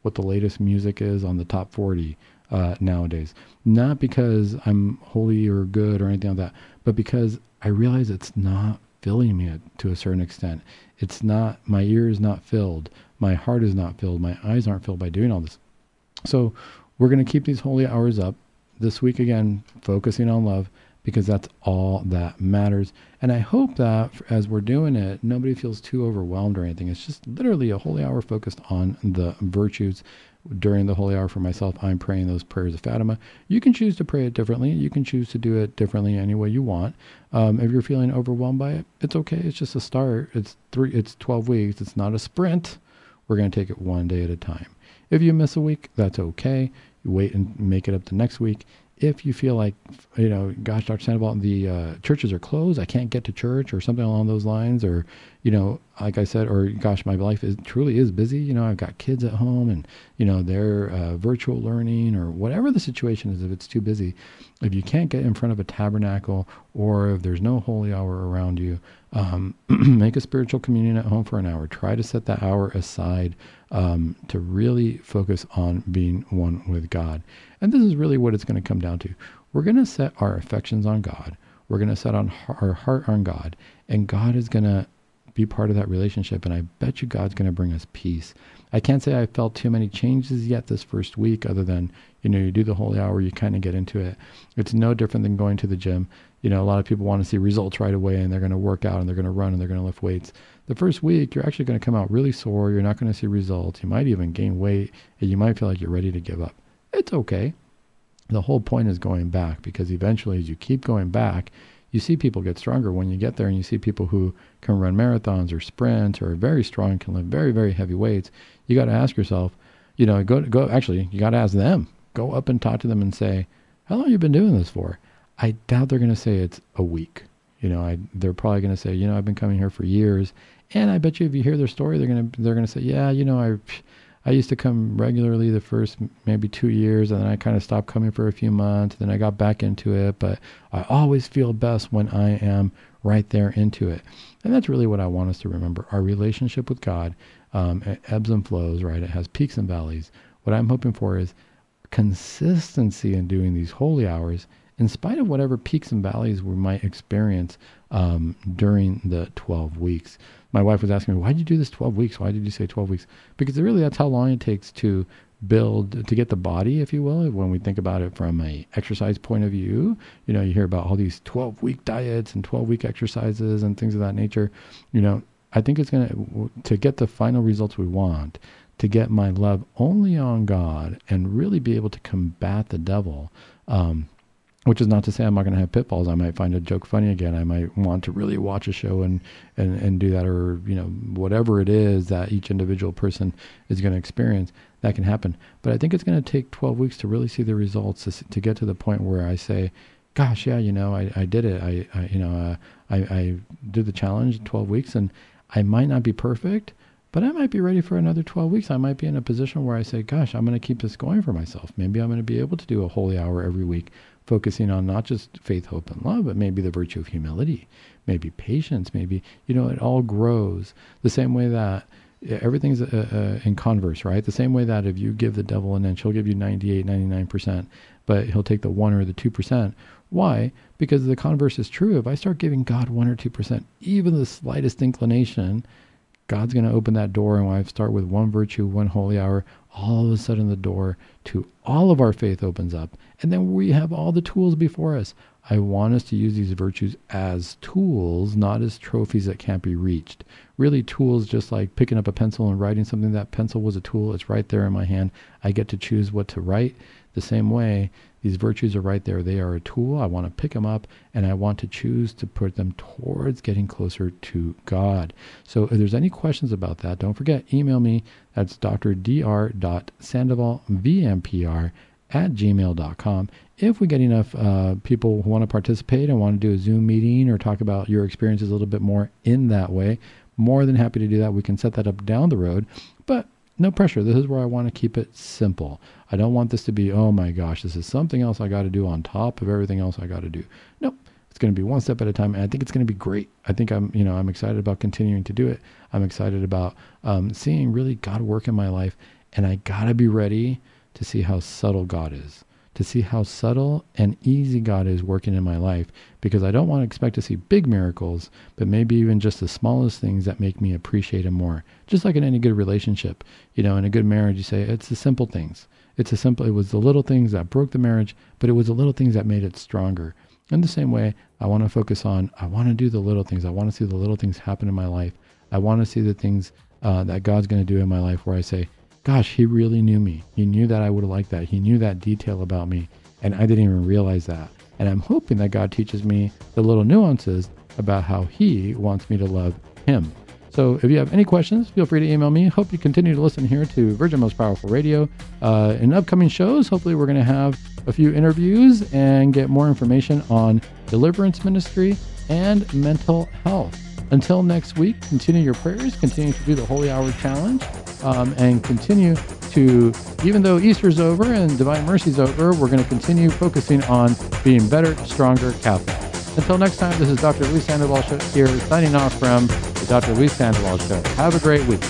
what the latest music is on the top 40 uh, nowadays. Not because I'm holy or good or anything like that, but because I realize it's not filling me to a certain extent. It's not, my ear is not filled. My heart is not filled. My eyes aren't filled by doing all this. So we're going to keep these holy hours up this week again, focusing on love because that's all that matters. And I hope that as we're doing it, nobody feels too overwhelmed or anything. It's just literally a holy hour focused on the virtues. During the holy hour for myself, I'm praying those prayers of Fatima. You can choose to pray it differently. You can choose to do it differently any way you want. Um, if you're feeling overwhelmed by it, it's okay. It's just a start. It's three. It's 12 weeks. It's not a sprint. We're going to take it one day at a time. If you miss a week, that's okay. You wait and make it up the next week. If you feel like, you know, gosh, Dr. Sandoval, the uh, churches are closed, I can't get to church or something along those lines, or, you know, like I said, or gosh, my life is truly is busy. You know, I've got kids at home and, you know, they're uh, virtual learning or whatever the situation is, if it's too busy, if you can't get in front of a tabernacle or if there's no holy hour around you, um, make a spiritual communion at home for an hour. Try to set that hour aside um, to really focus on being one with God. And this is really what it's going to come down to. We're going to set our affections on God. We're going to set on our heart on God, and God is going to be part of that relationship. And I bet you God's going to bring us peace. I can't say I felt too many changes yet this first week, other than you know you do the holy hour, you kind of get into it. It's no different than going to the gym. You know, a lot of people want to see results right away, and they're going to work out, and they're going to run, and they're going to lift weights. The first week, you're actually going to come out really sore. You're not going to see results. You might even gain weight, and you might feel like you're ready to give up. It's okay. The whole point is going back because eventually, as you keep going back, you see people get stronger. When you get there and you see people who can run marathons or sprints or are very strong can lift very very heavy weights you got to ask yourself you know go go actually you got to ask them. Go up and talk to them and say how long you been doing this for? I doubt they're going to say it's a week. You know I, they're probably going to say you know i've been coming here for years. And i bet you if you hear their story they're going to they're going to say yeah you know i I used to come regularly the first maybe two years, and then I kind of stopped coming for a few months. Then I got back into it, but I always feel best when I am right there into it. And that's really what I want us to remember. Our relationship with God um, ebbs and flows, right? It has peaks and valleys. What I'm hoping for is consistency in doing these holy hours, in spite of whatever peaks and valleys we might experience um, during the 12 weeks my wife was asking me, why did you do this 12 weeks? Why did you say 12 weeks? Because really that's how long it takes to build to get the body if you will when we think about it from a exercise point of view you know you hear about all these 12 week diets and 12 week exercises and things of that nature you know i think it's going to to get the final results we want to get my love only on god and really be able to combat the devil um, which is not to say I'm not going to have pitfalls. I might find a joke funny again. I might want to really watch a show and, and, and do that, or you know whatever it is that each individual person is going to experience. That can happen, but I think it's going to take 12 weeks to really see the results to, to get to the point where I say, "Gosh, yeah, you know, I, I did it. I, I you know, uh, I, I did the challenge 12 weeks, and I might not be perfect." But I might be ready for another 12 weeks. I might be in a position where I say, gosh, I'm going to keep this going for myself. Maybe I'm going to be able to do a holy hour every week focusing on not just faith, hope, and love, but maybe the virtue of humility, maybe patience, maybe, you know, it all grows the same way that everything's uh, uh, in converse, right? The same way that if you give the devil an inch, he'll give you 98, 99%, but he'll take the 1 or the 2%. Why? Because the converse is true. If I start giving God 1 or 2%, even the slightest inclination, God's going to open that door, and when I start with one virtue, one holy hour, all of a sudden the door to all of our faith opens up. And then we have all the tools before us. I want us to use these virtues as tools, not as trophies that can't be reached. Really, tools just like picking up a pencil and writing something. That pencil was a tool, it's right there in my hand. I get to choose what to write. The same way, these virtues are right there. They are a tool. I want to pick them up and I want to choose to put them towards getting closer to God. So if there's any questions about that, don't forget, email me. That's drdr.sandovalvmpr at gmail.com. If we get enough uh, people who want to participate and want to do a Zoom meeting or talk about your experiences a little bit more in that way, more than happy to do that. We can set that up down the road. No pressure. This is where I want to keep it simple. I don't want this to be, oh my gosh, this is something else I got to do on top of everything else I got to do. Nope. It's going to be one step at a time, and I think it's going to be great. I think I'm, you know, I'm excited about continuing to do it. I'm excited about um, seeing really God work in my life, and I gotta be ready to see how subtle God is to see how subtle and easy God is working in my life because I don't want to expect to see big miracles, but maybe even just the smallest things that make me appreciate Him more. Just like in any good relationship, you know, in a good marriage, you say it's the simple things. It's a simple. It was the little things that broke the marriage, but it was the little things that made it stronger. In the same way, I want to focus on. I want to do the little things. I want to see the little things happen in my life. I want to see the things uh, that God's going to do in my life where I say, gosh, he really knew me. He knew that I would have liked that. He knew that detail about me. And I didn't even realize that. And I'm hoping that God teaches me the little nuances about how he wants me to love him. So if you have any questions, feel free to email me. Hope you continue to listen here to Virgin Most Powerful Radio. Uh, in upcoming shows, hopefully we're going to have a few interviews and get more information on deliverance ministry and mental health. Until next week, continue your prayers, continue to do the Holy Hour Challenge, um, and continue to, even though Easter's over and Divine Mercy's over, we're going to continue focusing on being better, stronger Catholics. Until next time, this is Dr. Luis Sandoval here signing off from the Dr. Luis Sandoval Show. Have a great week.